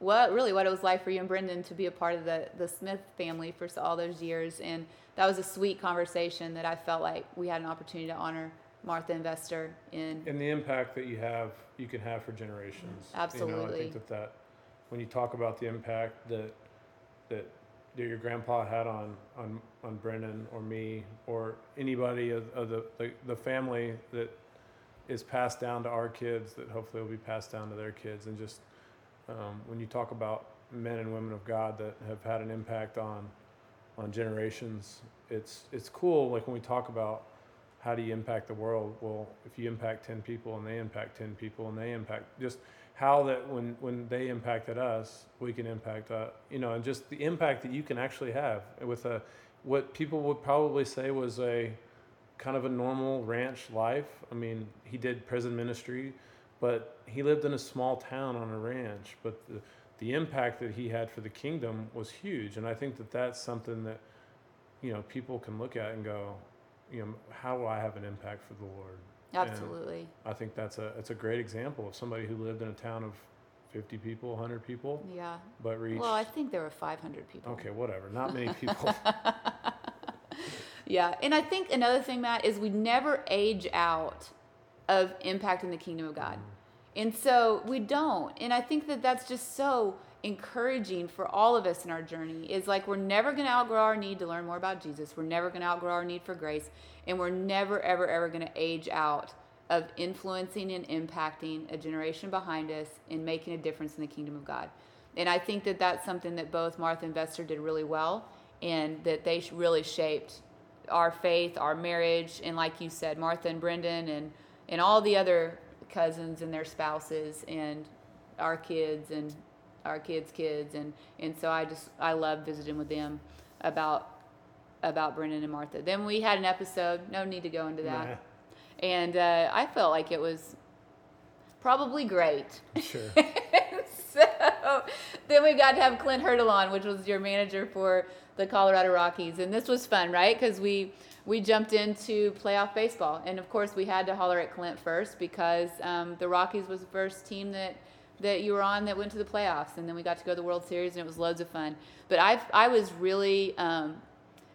what really what it was like for you and Brendan to be a part of the the Smith family for all those years. And that was a sweet conversation that I felt like we had an opportunity to honor Martha and Vester in. and the impact that you have you can have for generations you know, i think that that when you talk about the impact that that that your grandpa had on on on brendan or me or anybody of, of the, the the family that is passed down to our kids that hopefully will be passed down to their kids and just um, when you talk about men and women of god that have had an impact on on generations it's it's cool like when we talk about how do you impact the world? Well, if you impact 10 people and they impact 10 people and they impact just how that when, when they impacted us, we can impact, uh, you know, and just the impact that you can actually have with a, what people would probably say was a kind of a normal ranch life. I mean, he did prison ministry, but he lived in a small town on a ranch, but the, the impact that he had for the kingdom was huge. And I think that that's something that, you know, people can look at and go, you know, how will I have an impact for the Lord? And Absolutely. I think that's a it's a great example of somebody who lived in a town of 50 people, 100 people, Yeah. but reached. Well, I think there were 500 people. okay, whatever. Not many people. Yeah, and I think another thing, Matt, is we never age out of impacting the kingdom of God. And so we don't. And I think that that's just so encouraging for all of us in our journey is like we're never going to outgrow our need to learn more about Jesus. We're never going to outgrow our need for grace. And we're never, ever, ever going to age out of influencing and impacting a generation behind us and making a difference in the kingdom of God. And I think that that's something that both Martha and Vester did really well and that they really shaped our faith, our marriage, and like you said, Martha and Brendan and and all the other cousins and their spouses and our kids and our kids' kids and and so I just I love visiting with them about about Brendan and Martha. Then we had an episode. No need to go into that. Nah, And uh, I felt like it was probably great. sure. so then we got to have Clint Hurdle on, which was your manager for the Colorado Rockies, and this was fun, right? Because we we jumped into playoff baseball, and of course we had to holler at Clint first because um, the Rockies was the first team that that you were on that went to the playoffs, and then we got to go to the World Series, and it was loads of fun. But I I was really um,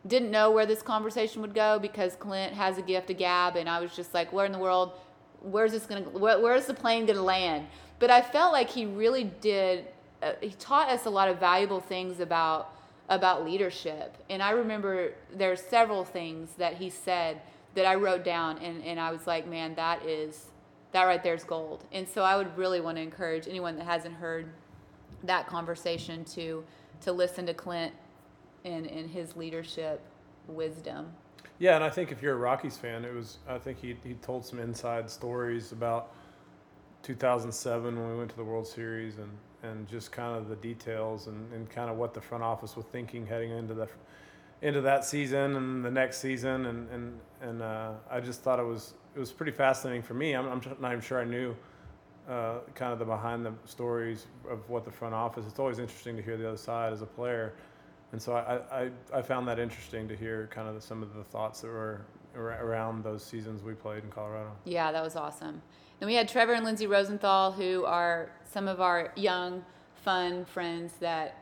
didn't know where this conversation would go because Clint has a gift of gab, and I was just like, where in the world, where's this gonna, where, where's the plane gonna land? But I felt like he really did. Uh, he taught us a lot of valuable things about about leadership, and I remember there's several things that he said that I wrote down, and and I was like, man, that is that right there's gold. And so I would really want to encourage anyone that hasn't heard that conversation to to listen to Clint and, and his leadership wisdom. Yeah, and I think if you're a Rockies fan, it was. I think he he told some inside stories about 2007 when we went to the World Series and and just kind of the details and, and kind of what the front office was thinking heading into the into that season and the next season and and and uh, I just thought it was it was pretty fascinating for me. I'm, I'm not even sure I knew uh, kind of the behind the stories of what the front office. It's always interesting to hear the other side as a player, and so I I, I found that interesting to hear kind of the, some of the thoughts that were around those seasons we played in Colorado. Yeah, that was awesome. And we had Trevor and Lindsay Rosenthal, who are some of our young, fun friends that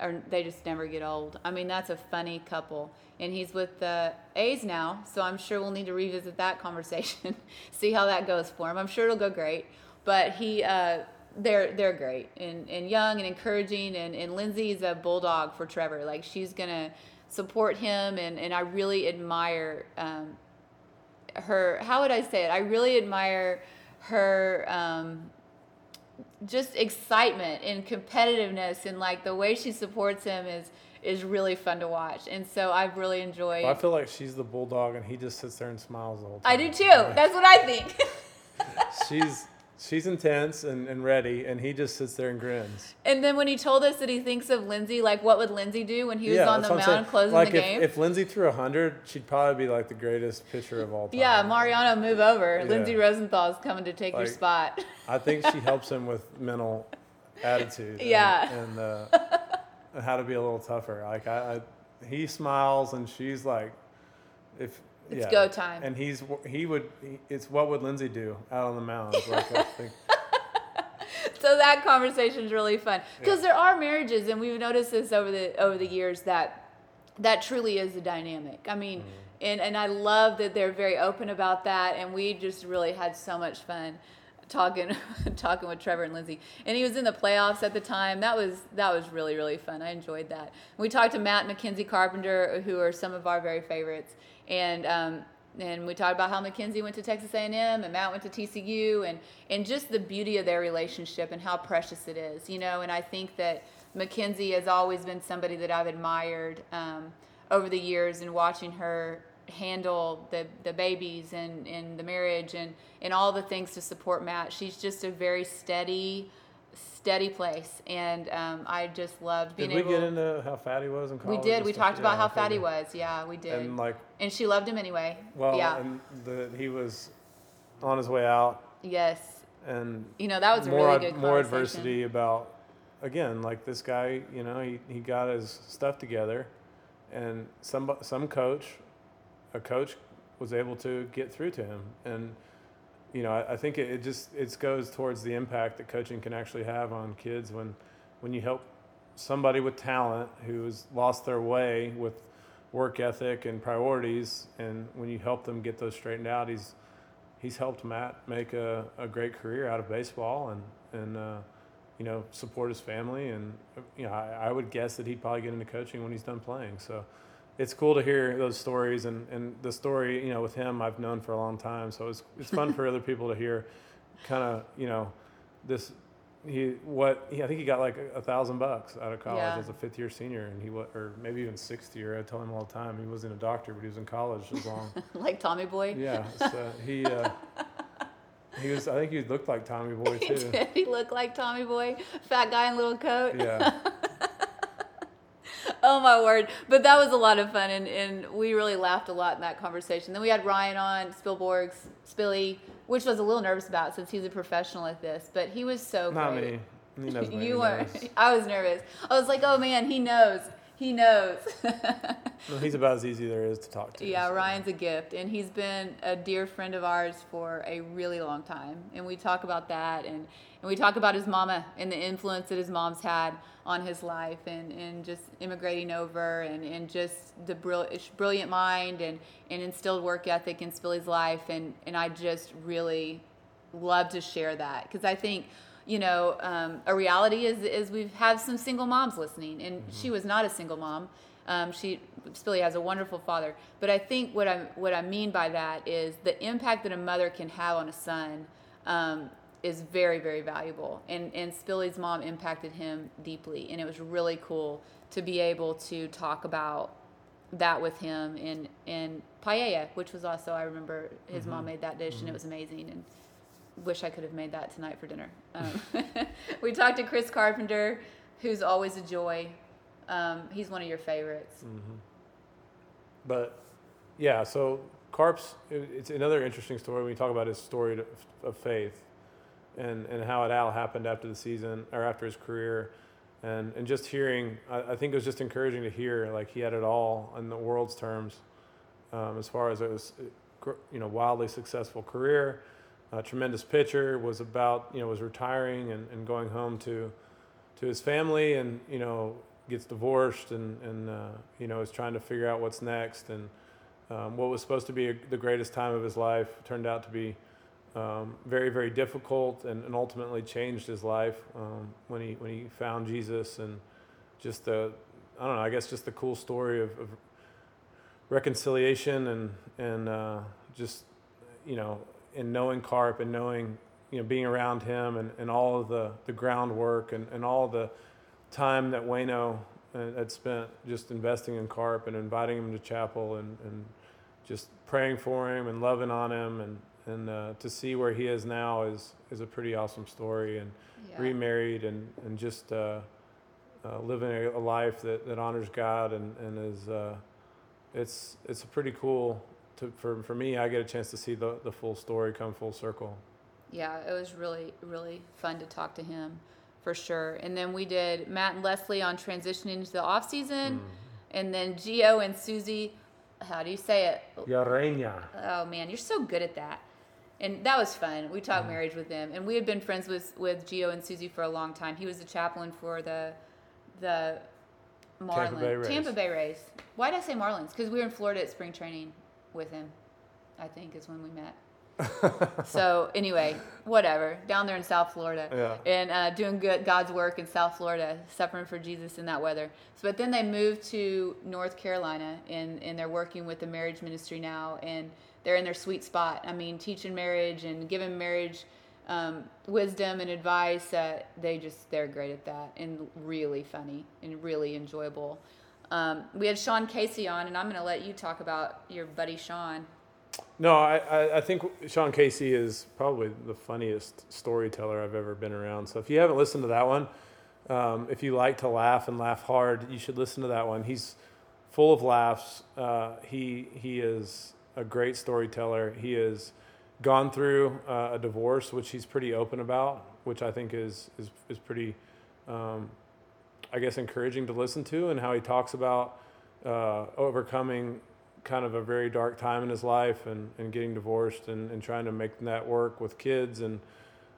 are they just never get old. I mean, that's a funny couple. And he's with the A's now, so I'm sure we'll need to revisit that conversation, see how that goes for him. I'm sure it'll go great. But he, uh, they're they're great and, and young and encouraging. And, and Lindsay's a bulldog for Trevor. Like she's gonna support him, and, and I really admire um, her. How would I say it? I really admire her um, just excitement and competitiveness and like the way she supports him is is really fun to watch. And so i've really enjoyed Well, I feel like she's the bulldog and he just sits there and smiles the whole time. i do too. That's what i think. She's she's intense and, and ready, and he just sits there and grins. and then when he told us that he thinks of lindsay like what would lindsay do when he was on the mound closing like the if, game If Lindsay threw hundred, she'd probably be like the greatest pitcher of all time. yeah mariano move over Yeah. lindsay rosenthal is coming to take your spot I think she helps him with mental attitude. Yeah. And, uh, how to be a little tougher. Like I, I, he smiles and she's like, if It's yeah. go time. And he's he would he, it's what would Lindsay do out on the mound? Like so that conversation is really fun because there are marriages and we've noticed this over the over the years that that truly is a dynamic i mean mm-hmm. and and i love that they're very open about that and we just really had so much fun talking talking with trevor and lindsay. And he was in the playoffs at the time. That was that was really really fun. I enjoyed that. We talked to matt and carpenter who are some of our very favorites. And um, and we talked about how McKenzie went to Texas A&M and Matt went to TCU and and just the beauty of their relationship and how precious it is, you know. And I think that McKenzie has always been somebody that I've admired um, over the years and watching her handle the the babies and and the marriage and and all the things to support Matt. She's just a very steady steady place and um, I just loved being did we able get into how fat he was in we did. We talked about Yeah, how fat he was. Yeah, we did. And like, and she loved him anyway. well, yeah. and the, he was on his way out, Yes. and You know, that was a more really good more adversity about again like this guy you know he, he got his stuff together and some some coach a coach was able to get through to him. And you know, I, I think it, it just it goes towards the impact that coaching can actually have on kids when when you help somebody with talent who's lost their way with work ethic and priorities, and when you help them get those straightened out, he's he's helped Matt make a, a great career out of baseball and and uh, you know support his family, and you know I, I would guess that he'd probably get into coaching when he's done playing. So it's cool to hear those stories and, and the story you know with him I've known for a long time so it's, it's fun for other people to hear kind of you know this he what he, I think he got like a, a thousand bucks out of college Yeah. as a fifth year senior and he wa or maybe even sixth year I tell him all the time he wasn't a doctor but he was in college as long like Tommy Boy. yeah so he uh, he was I think he looked like Tommy Boy He too did. He looked like Tommy Boy, fat guy in little coat. yeah Oh my word! But that was a lot of fun, and, and we really laughed a lot in that conversation. Then we had Ryan on Spilborghs, Spilly, which I was a little nervous about since he's a professional at this, but he was so not great. me he knows me. you were. I was nervous. I was like, oh man, he knows. He knows. No, he's about as easy there is to talk to yeah, so. Ryan's a gift, and he's been a dear friend of ours for a really long time. And we talk about that, and, and we talk about his mama and the influence that his mom's had on his life, and, and just immigrating over, and, and just the brill- brilliant mind and, and instilled work ethic in Spilly's life. And, and I just really love to share that because I think you know um, a reality is is we have some single moms listening, and she was not a single mom. Um, she Spilly has a wonderful father, but I think what I what I mean by that is the impact that a mother can have on a son um, is very very valuable, and and Spilly's mom impacted him deeply, and it was really cool to be able to talk about that with him in in paella, which was also I remember his mom made that dish and it was amazing. And wish I could have made that tonight for dinner. Um, we talked to Chris Carpenter, who's always a joy. Um, he's one of your favorites. But yeah, so Carp's it- it's another interesting story when you talk about his story to, of faith and, and how it all happened after the season or after his career. And, and just hearing, I, I think it was just encouraging to hear like he had it all in the world's terms um, as far as it was, you know, wildly successful career, a tremendous pitcher, was about, you know, was retiring and, and going home to, to his family and, you know, gets divorced and, and uh, you know, is trying to figure out what's next. And um, what was supposed to be a, the greatest time of his life turned out to be um, very, very difficult and, and ultimately changed his life um, when, he, when he found Jesus and just the, I don't know, I guess just the cool story of, of reconciliation and, and uh, just, you know, in knowing Carp and knowing, you know, being around him and, and all of the, the groundwork and, and all the time that Waino uh, had spent just investing in Carp and inviting him to chapel and, and just praying for him and loving on him and, and uh, to see where he is now is, is a pretty awesome story and Yeah. remarried and, and just uh, uh, living a, a life that, that honors God and, and is uh, it's it's a pretty cool to for, for me I get a chance to see the, the full story come full circle. Yeah, it was really, really fun to talk to him for sure. And then we did Matt and Leslee on transitioning into the off season. Mm. And then Gio and Susie, how do you say it? Yareña. Oh man, you're so good at that. And that was fun. We talked mm. marriage with them, and we had been friends with with Gio and Susie for a long time. He was the chaplain for the the Marlins, Bay Rays. Tampa Bay Rays. Why did I say Marlins? Because we were in Florida at spring training with him. I think is when we met. so anyway, whatever. Down there in South Florida, Yeah. and uh, doing good God's work in South Florida, suffering for Jesus in that weather. So, but then they moved to North Carolina, and and they're working with the marriage ministry now, and they're in their sweet spot. I mean, teaching marriage and giving marriage um, wisdom and advice. Uh, they just they're great at that, and really funny and really enjoyable. Um, we had Sean Casey on, and I'm going to let you talk about your buddy Sean. No, I, I, think Sean Casey is probably the funniest storyteller I've ever been around. So if you haven't listened to that one, um, if you like to laugh and laugh hard, you should listen to that one. He's full of laughs. Uh, he he is a great storyteller. He has gone through uh, a divorce, which he's pretty open about, which I think is is is pretty, um, I guess, encouraging to listen to, and how he talks about uh, overcoming kind of a very dark time in his life and, and getting divorced and, and trying to make that work with kids and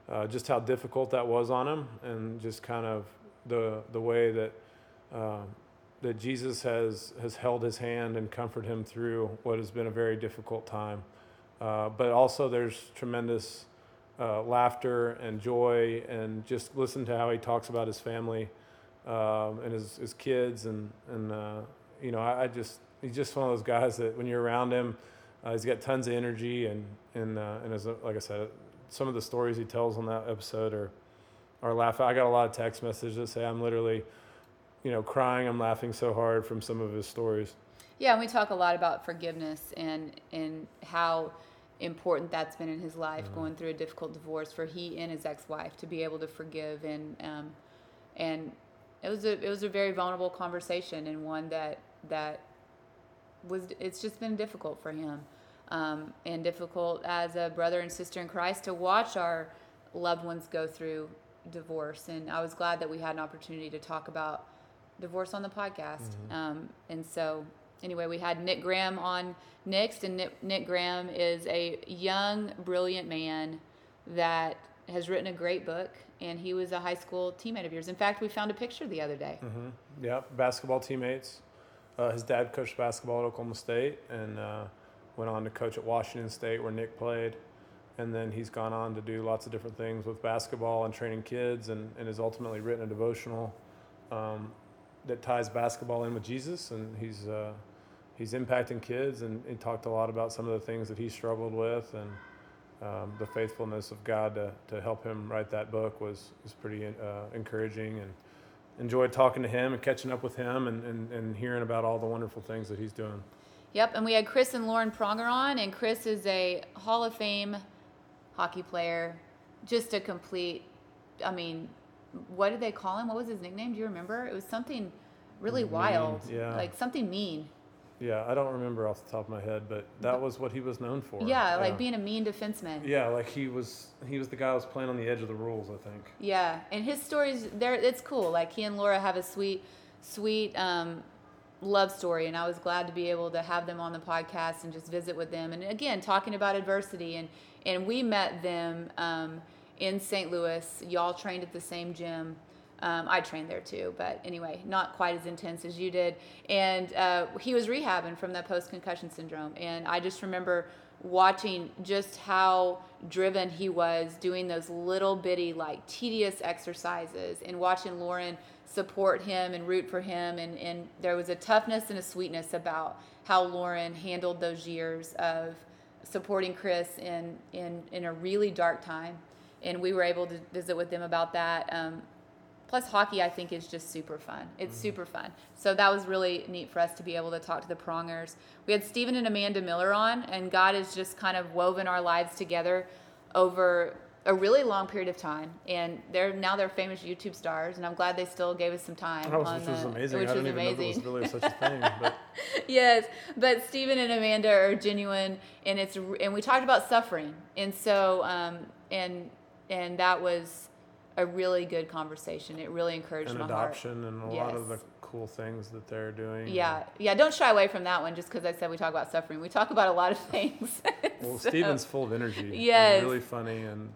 uh, just how difficult that was on him and just kind of the the way that uh, that Jesus has has held his hand and comforted him through what has been a very difficult time. Uh, but also there's tremendous uh, laughter and joy and just listen to how he talks about his family um, and his, his kids and and uh, you know I, I, just he's just one of those guys that when you're around him uh, he's got tons of energy and and uh, and as like I said some of the stories he tells on that episode are are laughing. I got a lot of text messages that say I'm literally you know crying I'm laughing so hard from some of his stories. Yeah, and we talk a lot about forgiveness and and how important that's been in his life, mm-hmm. going through a difficult divorce for he and his ex-wife to be able to forgive and um, and it was a it was a very vulnerable conversation and one that that was it's just been difficult for him um, and difficult as a brother and sister in Christ to watch our loved ones go through divorce and I was glad that we had an opportunity to talk about divorce on the podcast mm-hmm. um, and so anyway, we had Nick Graham on next, and Nick, Nick Graham is a young, brilliant man that has written a great book, and he was a high school teammate of yours. In fact, we found a picture the other day. Mm-hmm. Yeah, basketball teammates. Uh, his dad coached basketball at Oklahoma State and uh, went on to coach at Washington State, where Nick played. And then he's gone on to do lots of different things with basketball and training kids, and, and has ultimately written a devotional um, that ties basketball in with Jesus. And he's uh, he's impacting kids, and he talked a lot about some of the things that he struggled with, and um, the faithfulness of God to, to help him write that book was was pretty uh, encouraging, and enjoyed talking to him and catching up with him, and, and, and hearing about all the wonderful things that he's doing. Yep, and we had Chris and Lauren Pronger on, and Chris is a Hall of Fame hockey player, just a complete. I mean, what did they call him? What was his nickname? Do you remember? It was something really mean, wild, yeah. like something mean. Yeah, I don't remember off the top of my head, but that was what he was known for. Yeah, like being a mean defenseman. Yeah, like he was he was the guy who was playing on the edge of the rules, I think. Yeah, and his stories there it's cool. Like he and Laura have a sweet sweet um, love story and I was glad to be able to have them on the podcast and just visit with them and again talking about adversity and and we met them um, in St. Louis. Y'all trained at the same gym. Um, I trained there too, but anyway, not quite as intense as you did. And uh, he was rehabbing from that post concussion syndrome. And I just remember watching just how driven he was doing those little bitty, like tedious exercises and watching Lauren support him and root for him. And, and there was a toughness and a sweetness about how Lauren handled those years of supporting Chris in, in, in a really dark time. And we were able to visit with them about that. Um, Plus, hockey, I think, is just super fun. It's mm-hmm. super fun. So that was really neat for us to be able to talk to the Prongers. We had Stephen and Amanda Miller on, and God has just kind of woven our lives together over a really long period of time, and they're now they're famous YouTube stars, and I'm glad they still gave us some time. Oh, which the, was amazing. Which I was amazing. was really such a thing. But. yes, but Stephen and Amanda are genuine, and it's and we talked about suffering, and so um, and and that was a really good conversation. It really encouraged and my adoption heart. and a yes. lot of the cool things that they're doing. Yeah, yeah. Don't shy away from that one just because I said we talk about suffering. We talk about a lot of things. well, so, Steven's full of energy. Yes, really funny and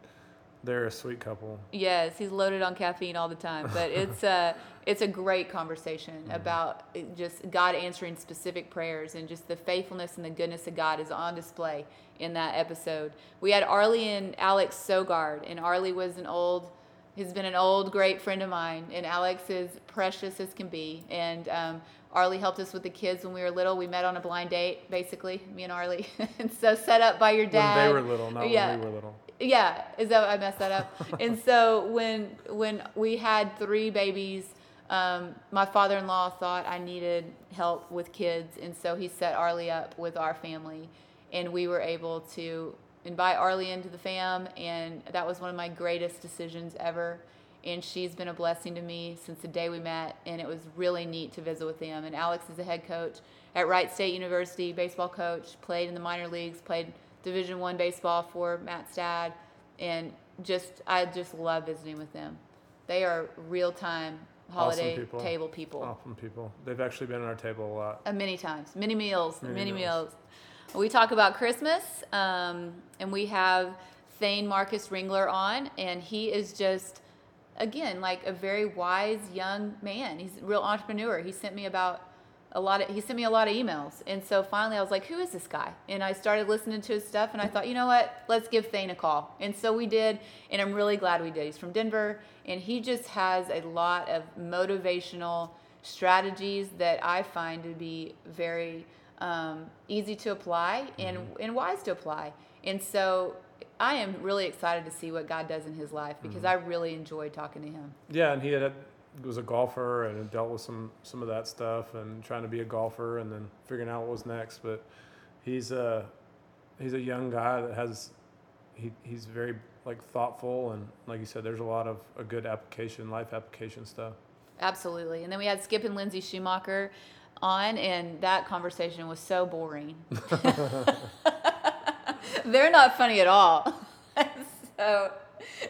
they're a sweet couple. Yes, he's loaded on caffeine all the time, but it's a it's a great conversation mm-hmm. about just God answering specific prayers and just the faithfulness and the goodness of God is on display in that episode. We had Arlie and Alex Sogard, and Arlie was an old He's been an old, great friend of mine, and Alex is precious as can be. And um, Arlie helped us with the kids when we were little. We met on a blind date, basically, me and Arlie. and so set up by your dad. When they were little, not yeah. when we were little. Yeah, is that I messed that up? and so when when we had three babies, um, my father-in-law thought I needed help with kids, and so he set Arlie up with our family, and we were able to invite Arlie into the fam, and that was one of my greatest decisions ever. And she's been a blessing to me since the day we met, and it was really neat to visit with them. And Alex is a head coach at Wright State University, baseball coach, played in the minor leagues, played Division One baseball for Matt Stad, and just I just love visiting with them. They are real time holiday people. table people. Awesome people. They've actually been at our table a lot. Uh, many times, many meals, Many many, meals. meals. We talk about Christmas, um, and we have Thane Marcus Ringler on, and he is just, again, like a very wise young man. He's a real entrepreneur. He sent me about a lot of he sent me a lot of emails, and so finally I was like, who is this guy? And I started listening to his stuff, and I thought, you know what, let's give Thane a call. And so we did, and I'm really glad we did. He's from Denver, and he just has a lot of motivational strategies that I find to be very um, easy to apply and, and wise to apply. And so I am really excited to see what God does in his life because I really enjoyed talking to him. Yeah, and he had was a golfer and dealt with some some of that stuff and trying to be a golfer and then figuring out what was next. But he's a he's a young guy that has he he's very like thoughtful and like you said, there's a lot of a good application, life application stuff. Absolutely. And then we had Skip and Lindsay Schumaker on, and that conversation was so boring. They're not funny at all. so,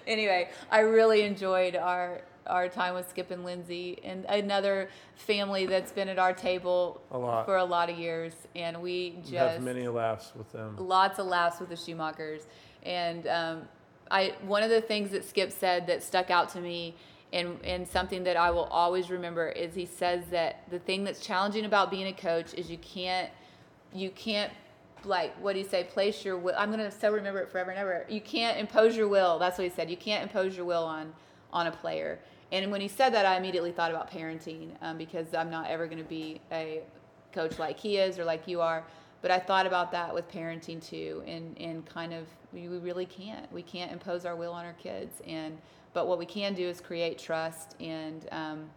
anyway, I really enjoyed our our time with Skip and Lindsay, and another family that's been at our table A lot. for a lot of years, and we just We have many laughs with them. lots of laughs with the Schumakers. And um, I one of the things that Skip said that stuck out to me and, and something that I will always remember is he says that the thing that's challenging about being a coach is you can't you can't like what do you say place your will I'm gonna so remember it forever and ever. You can't impose your will that's what he said you can't impose your will on on a player. And when he said that I immediately thought about parenting um, because I'm not ever going to be a coach like he is or like you are. But I thought about that with parenting too, and and kind of we really can't we can't impose our will on our kids, and but what we can do is create trust and um,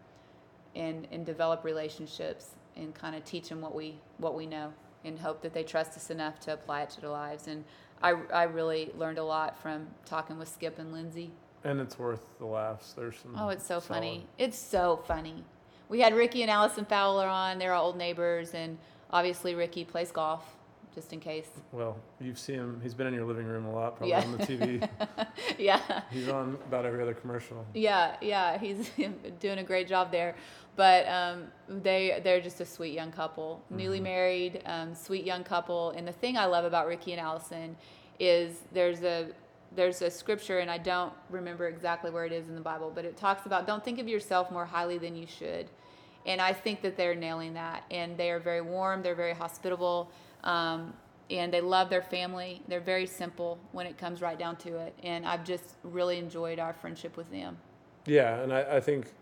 and and develop relationships and kind of teach them what we what we know and hope that they trust us enough to apply it to their lives. And I I really learned a lot from talking with Skip and Lindsay. And it's worth the laughs. There's some Oh, it's so solid- funny. It's so funny. We had Rickie and Allison Fowler on. They're our old neighbors, and obviously Rickie plays golf, just in case. Well, you've seen him. He's been in your living room a lot, probably Yeah. on the TV. yeah, He's on about every other commercial. yeah, yeah. He's doing a great job there. But um, they they're just a sweet young couple, newly married, um, sweet young couple. And the thing I love about Rickie and Allison is there's a there's a scripture, and I don't remember exactly where it is in the Bible, but it talks about don't think of yourself more highly than you should. And I think that they're nailing that. And they are very warm. They're very hospitable. Um, and they love their family. They're very simple when it comes right down to it. And I've just really enjoyed our friendship with them. Yeah, and I, I think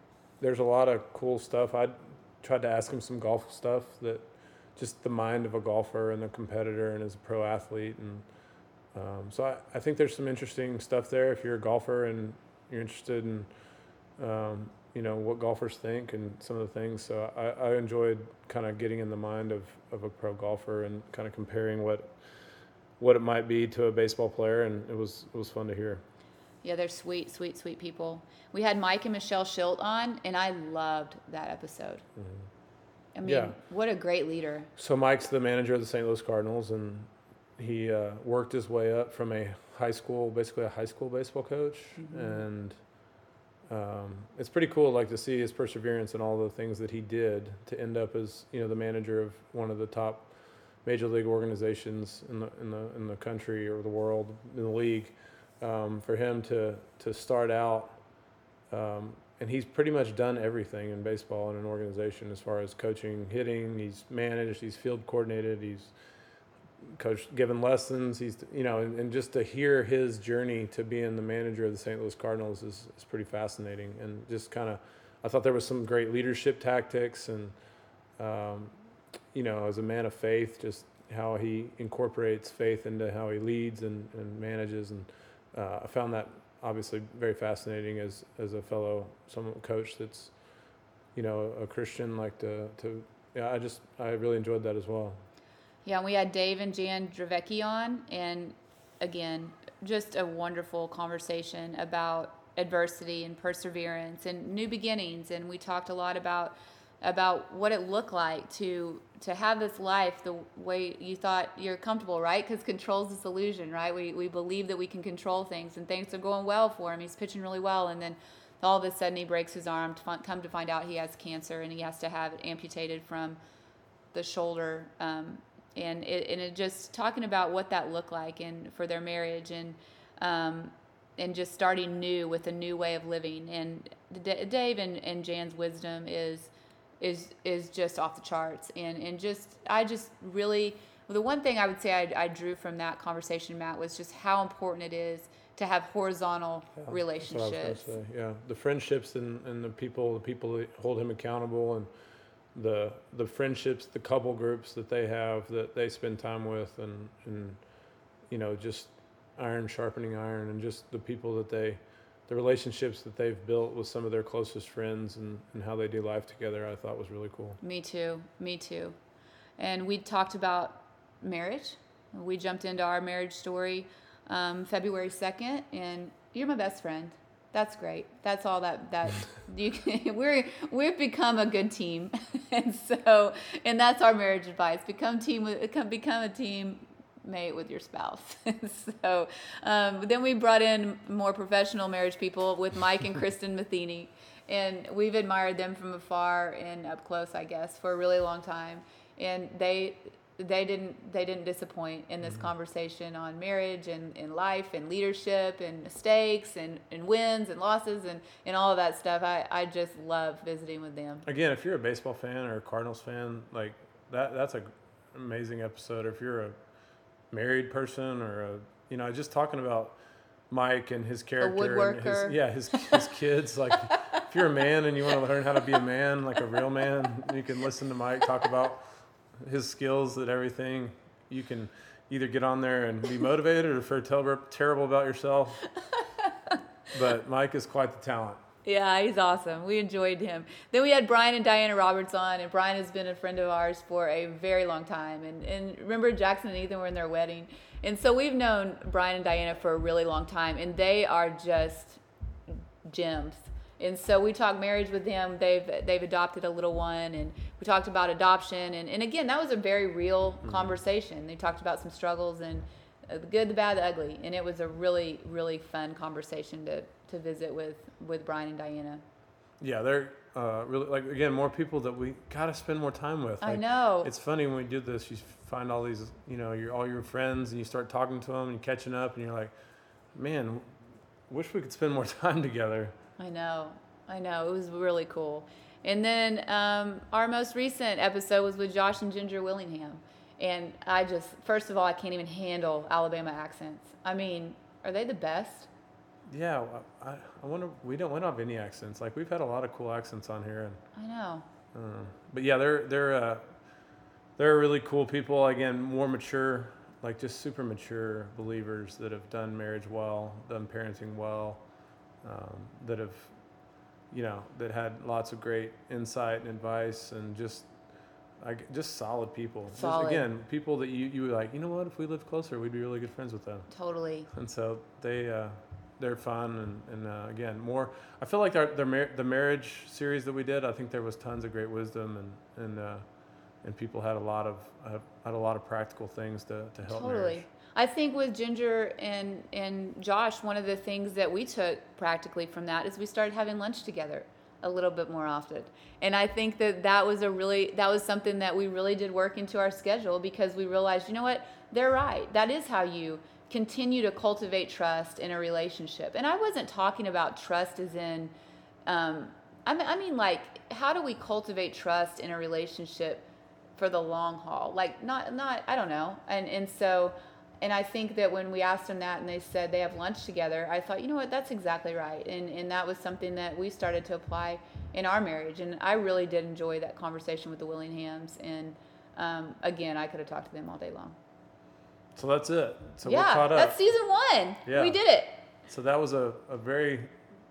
there's a lot of cool stuff. I tried to ask him some golf stuff that just the mind of a golfer and a competitor and as a pro athlete. And um, so I, I think there's some interesting stuff there if you're a golfer and you're interested in, um, you know, what golfers think and some of the things. So I, I enjoyed kind of getting in the mind of, of a pro golfer and kind of comparing what what it might be to a baseball player and it was it was fun to hear. Yeah, they're sweet, sweet, sweet people. We had Mike and Michelle Shildt on, and I loved that episode. I mean, Yeah. what a great leader. So Mike's the manager of the St. Louis Cardinals, and he uh, worked his way up from a high school, basically a high school baseball coach, and um, it's pretty cool, like to see his perseverance and all the things that he did to end up as you know the manager of one of the top major league organizations in the in the in the country or the world in the league. Um, for him to to start out um, and he's pretty much done everything in baseball in an organization as far as coaching, hitting. He's managed. He's field coordinated. He's coached, given lessons. He's you know, and, and just to hear his journey to being the manager of the St. Louis Cardinals is, is pretty fascinating. And just kind of, I thought there was some great leadership tactics and, um, you know, as a man of faith, just how he incorporates faith into how he leads and, and manages. And uh, I found that obviously very fascinating as as a fellow some coach that's you know a Christian like to to yeah I just I really enjoyed that as well. Yeah, we had Dave and Jan Dravecky on, and again, just a wonderful conversation about adversity and perseverance and new beginnings. And we talked a lot about about what it looked like to to have this life the way you thought you're comfortable, right? Because control's this illusion, right? We we believe that we can control things, and things are going well for him. He's pitching really well, and then all of a sudden he breaks his arm. To fin- come to find out he has cancer and he has to have it amputated from the shoulder. Um, and it, and it just talking about what that looked like and for their marriage and um, and just starting new with a new way of living. And D- Dave and, and Jan's wisdom is is is just off the charts. And and just I just really the one thing I would say I, I drew from that conversation, Matt, was just how important it is to have horizontal Yeah, that's what I was relationships. Yeah, the friendships and, and the people, the people that hold him accountable and the, the friendships, the couple groups that they have that they spend time with and, and, you know, just iron sharpening iron and just the people that they, the relationships that they've built with some of their closest friends and, and how they do life together, I thought was really cool. Me too. Me too. And we talked about marriage. We jumped into our marriage story um, February second, and you're my best friend. That's great. That's all that that you can, we're we've become a good team, and so and that's our marriage advice. Become team with become become a team mate with your spouse. so um, then we brought in more professional marriage people with Mike and Kristen Matheny, and we've admired them from afar and up close, I guess, for a really long time. And they they didn't they didn't disappoint in this mm-hmm. conversation on marriage and, and life and leadership and mistakes and, and wins and losses and, and all of that stuff. I, I just love visiting with them. Again, if you're a baseball fan or a Cardinals fan, like that, that's a amazing episode. Or if you're a married person or a, you know, just talking about Mike and his character, and his, yeah, his his kids. Like, if you're a man and you want to learn how to be a man, like a real man, you can listen to Mike talk about his skills and everything. You can either get on there and be motivated or feel ter- terrible about yourself. But Mike is quite the talent. Yeah, he's awesome. We enjoyed him. Then we had Brian and Diana Roberts on, and Brian has been a friend of ours for a very long time. And, and remember, Jackson and Ethan were in their wedding. And so we've known Brian and Diana for a really long time, and they are just gems. And so we talked marriage with them. They've they've adopted a little one, and we talked about adoption. And, and again, that was a very real conversation. They talked about some struggles and uh, the good, the bad, the ugly, and it was a really really fun conversation to to visit with with Brian and Diana. Yeah, they're uh, really like again more people that we gotta spend more time with. I know. It's funny when we do this. You find all these, you know, your all your friends, and you start talking to them and catching up, and you're like, man, wish we could spend more time together. I know. I know. It was really cool. And then um, our most recent episode was with Josh and Ginger Willingham. And I just, first of all, I can't even handle Alabama accents. I mean, are they the best? Yeah, I, I wonder. We don't we don't have any accents. Like we've had a lot of cool accents on here, and I know. uh, but yeah, they're they're uh, they're really cool people. Again, more mature, like just super mature believers that have done marriage well, done parenting well, um, that have, you know, that had lots of great insight and advice, and just like just solid people. Just, Solid. again, people that you you were like, you know what? If we lived closer, we'd be really good friends with them. Totally. And so they uh, they're fun and, and uh, again more. I feel like our their mar- the marriage series that we did. I think there was tons of great wisdom and and uh, and people had a lot of had a lot of practical things to, to help Totally. marriage. I think with Ginger and, and Josh, one of the things that we took practically from that is we started having lunch together a little bit more often. And I think that that was a really, that was something that we really did work into our schedule because we realized, you know what, they're right. That is how you continue to cultivate trust in a relationship. And I wasn't talking about trust as in, um, I mean, I mean, like, how do we cultivate trust in a relationship for the long haul? Like, not, not, I don't know. And and so, and I think that when we asked them that and they said they have lunch together, I thought, you know what, that's exactly right. And and that was something that we started to apply in our marriage. And I really did enjoy that conversation with the Willinghams. And um, again, I could have talked to them all day long. So that's it. So we're caught up. that's season one. Yeah. We did it. so that was a, a very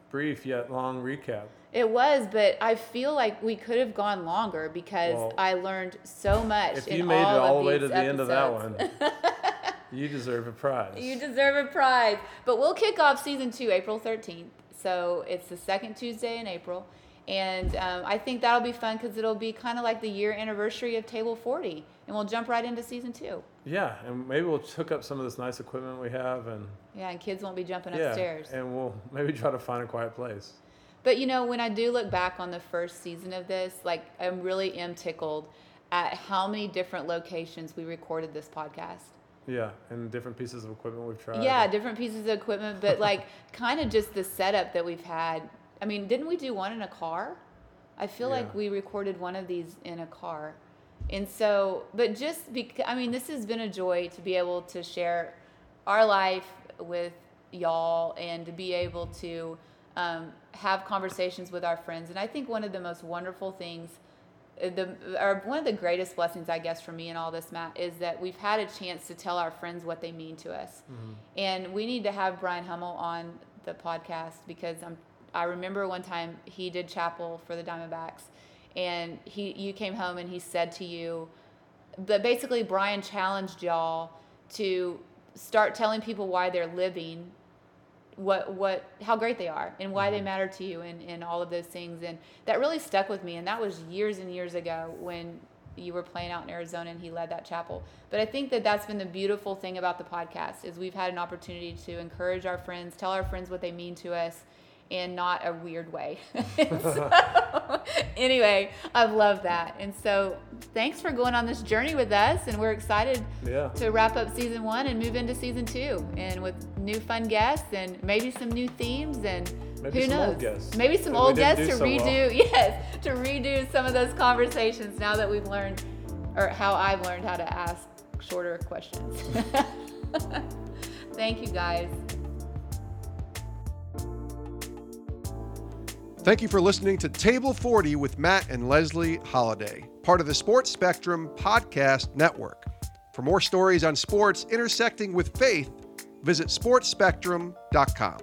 brief yet long recap. It was, but I feel like we could have gone longer because Well, I learned so much. If in you made it all, the way to the end of that one, you deserve a prize. You deserve a prize. But we'll kick off season two April 13th. So it's the second Tuesday in April. And um, I think that'll be fun because it'll be kind of like the year anniversary of Table 40. And we'll jump right into season two. yeah, and maybe we'll hook up some of this nice equipment we have, and Yeah, and kids won't be jumping yeah, upstairs. and we'll maybe try to find a quiet place. But you know, when I do look back on the first season of this, like I'm really am tickled at how many different locations we recorded this podcast. Yeah, and different pieces of equipment we've tried. Yeah, different pieces of equipment, but like kind of just the setup that we've had. I mean, didn't we do one in a car? I feel like we recorded one of these in a car. And so, but just because, I mean, this has been a joy to be able to share our life with y'all and to be able to um, have conversations with our friends. And I think one of the most wonderful things the or one of the greatest blessings I guess for me in all this, Matt, is that we've had a chance to tell our friends what they mean to us, mm-hmm. and we need to have Brian Hummel on the podcast because I'm. I remember one time he did chapel for the Diamondbacks, and he you came home and he said to you, but basically Brian challenged y'all to start telling people why they're living what what how great they are and why they mm-hmm. matter to you and, and all of those things. And that really stuck with me. And that was years and years ago when you were playing out in Arizona and he led that chapel. But I think that that's been the beautiful thing about the podcast is we've had an opportunity to encourage our friends tell our friends what they mean to us in not a weird way. So, anyway I've loved that. And so thanks for going on this journey with us and we're excited Yeah. to wrap up season one and move into season two and with new fun guests and maybe some new themes and Maybe who some knows? old guests maybe some old guests to so well. redo yes to redo some of those conversations now that we've learned or how i've learned how to ask shorter questions. Thank you guys Thank you for listening to Table 40 with Matt and Leslee Holliday, part of the Sports Spectrum Podcast Network. For more stories on sports intersecting with faith, visit sportsspectrum.com.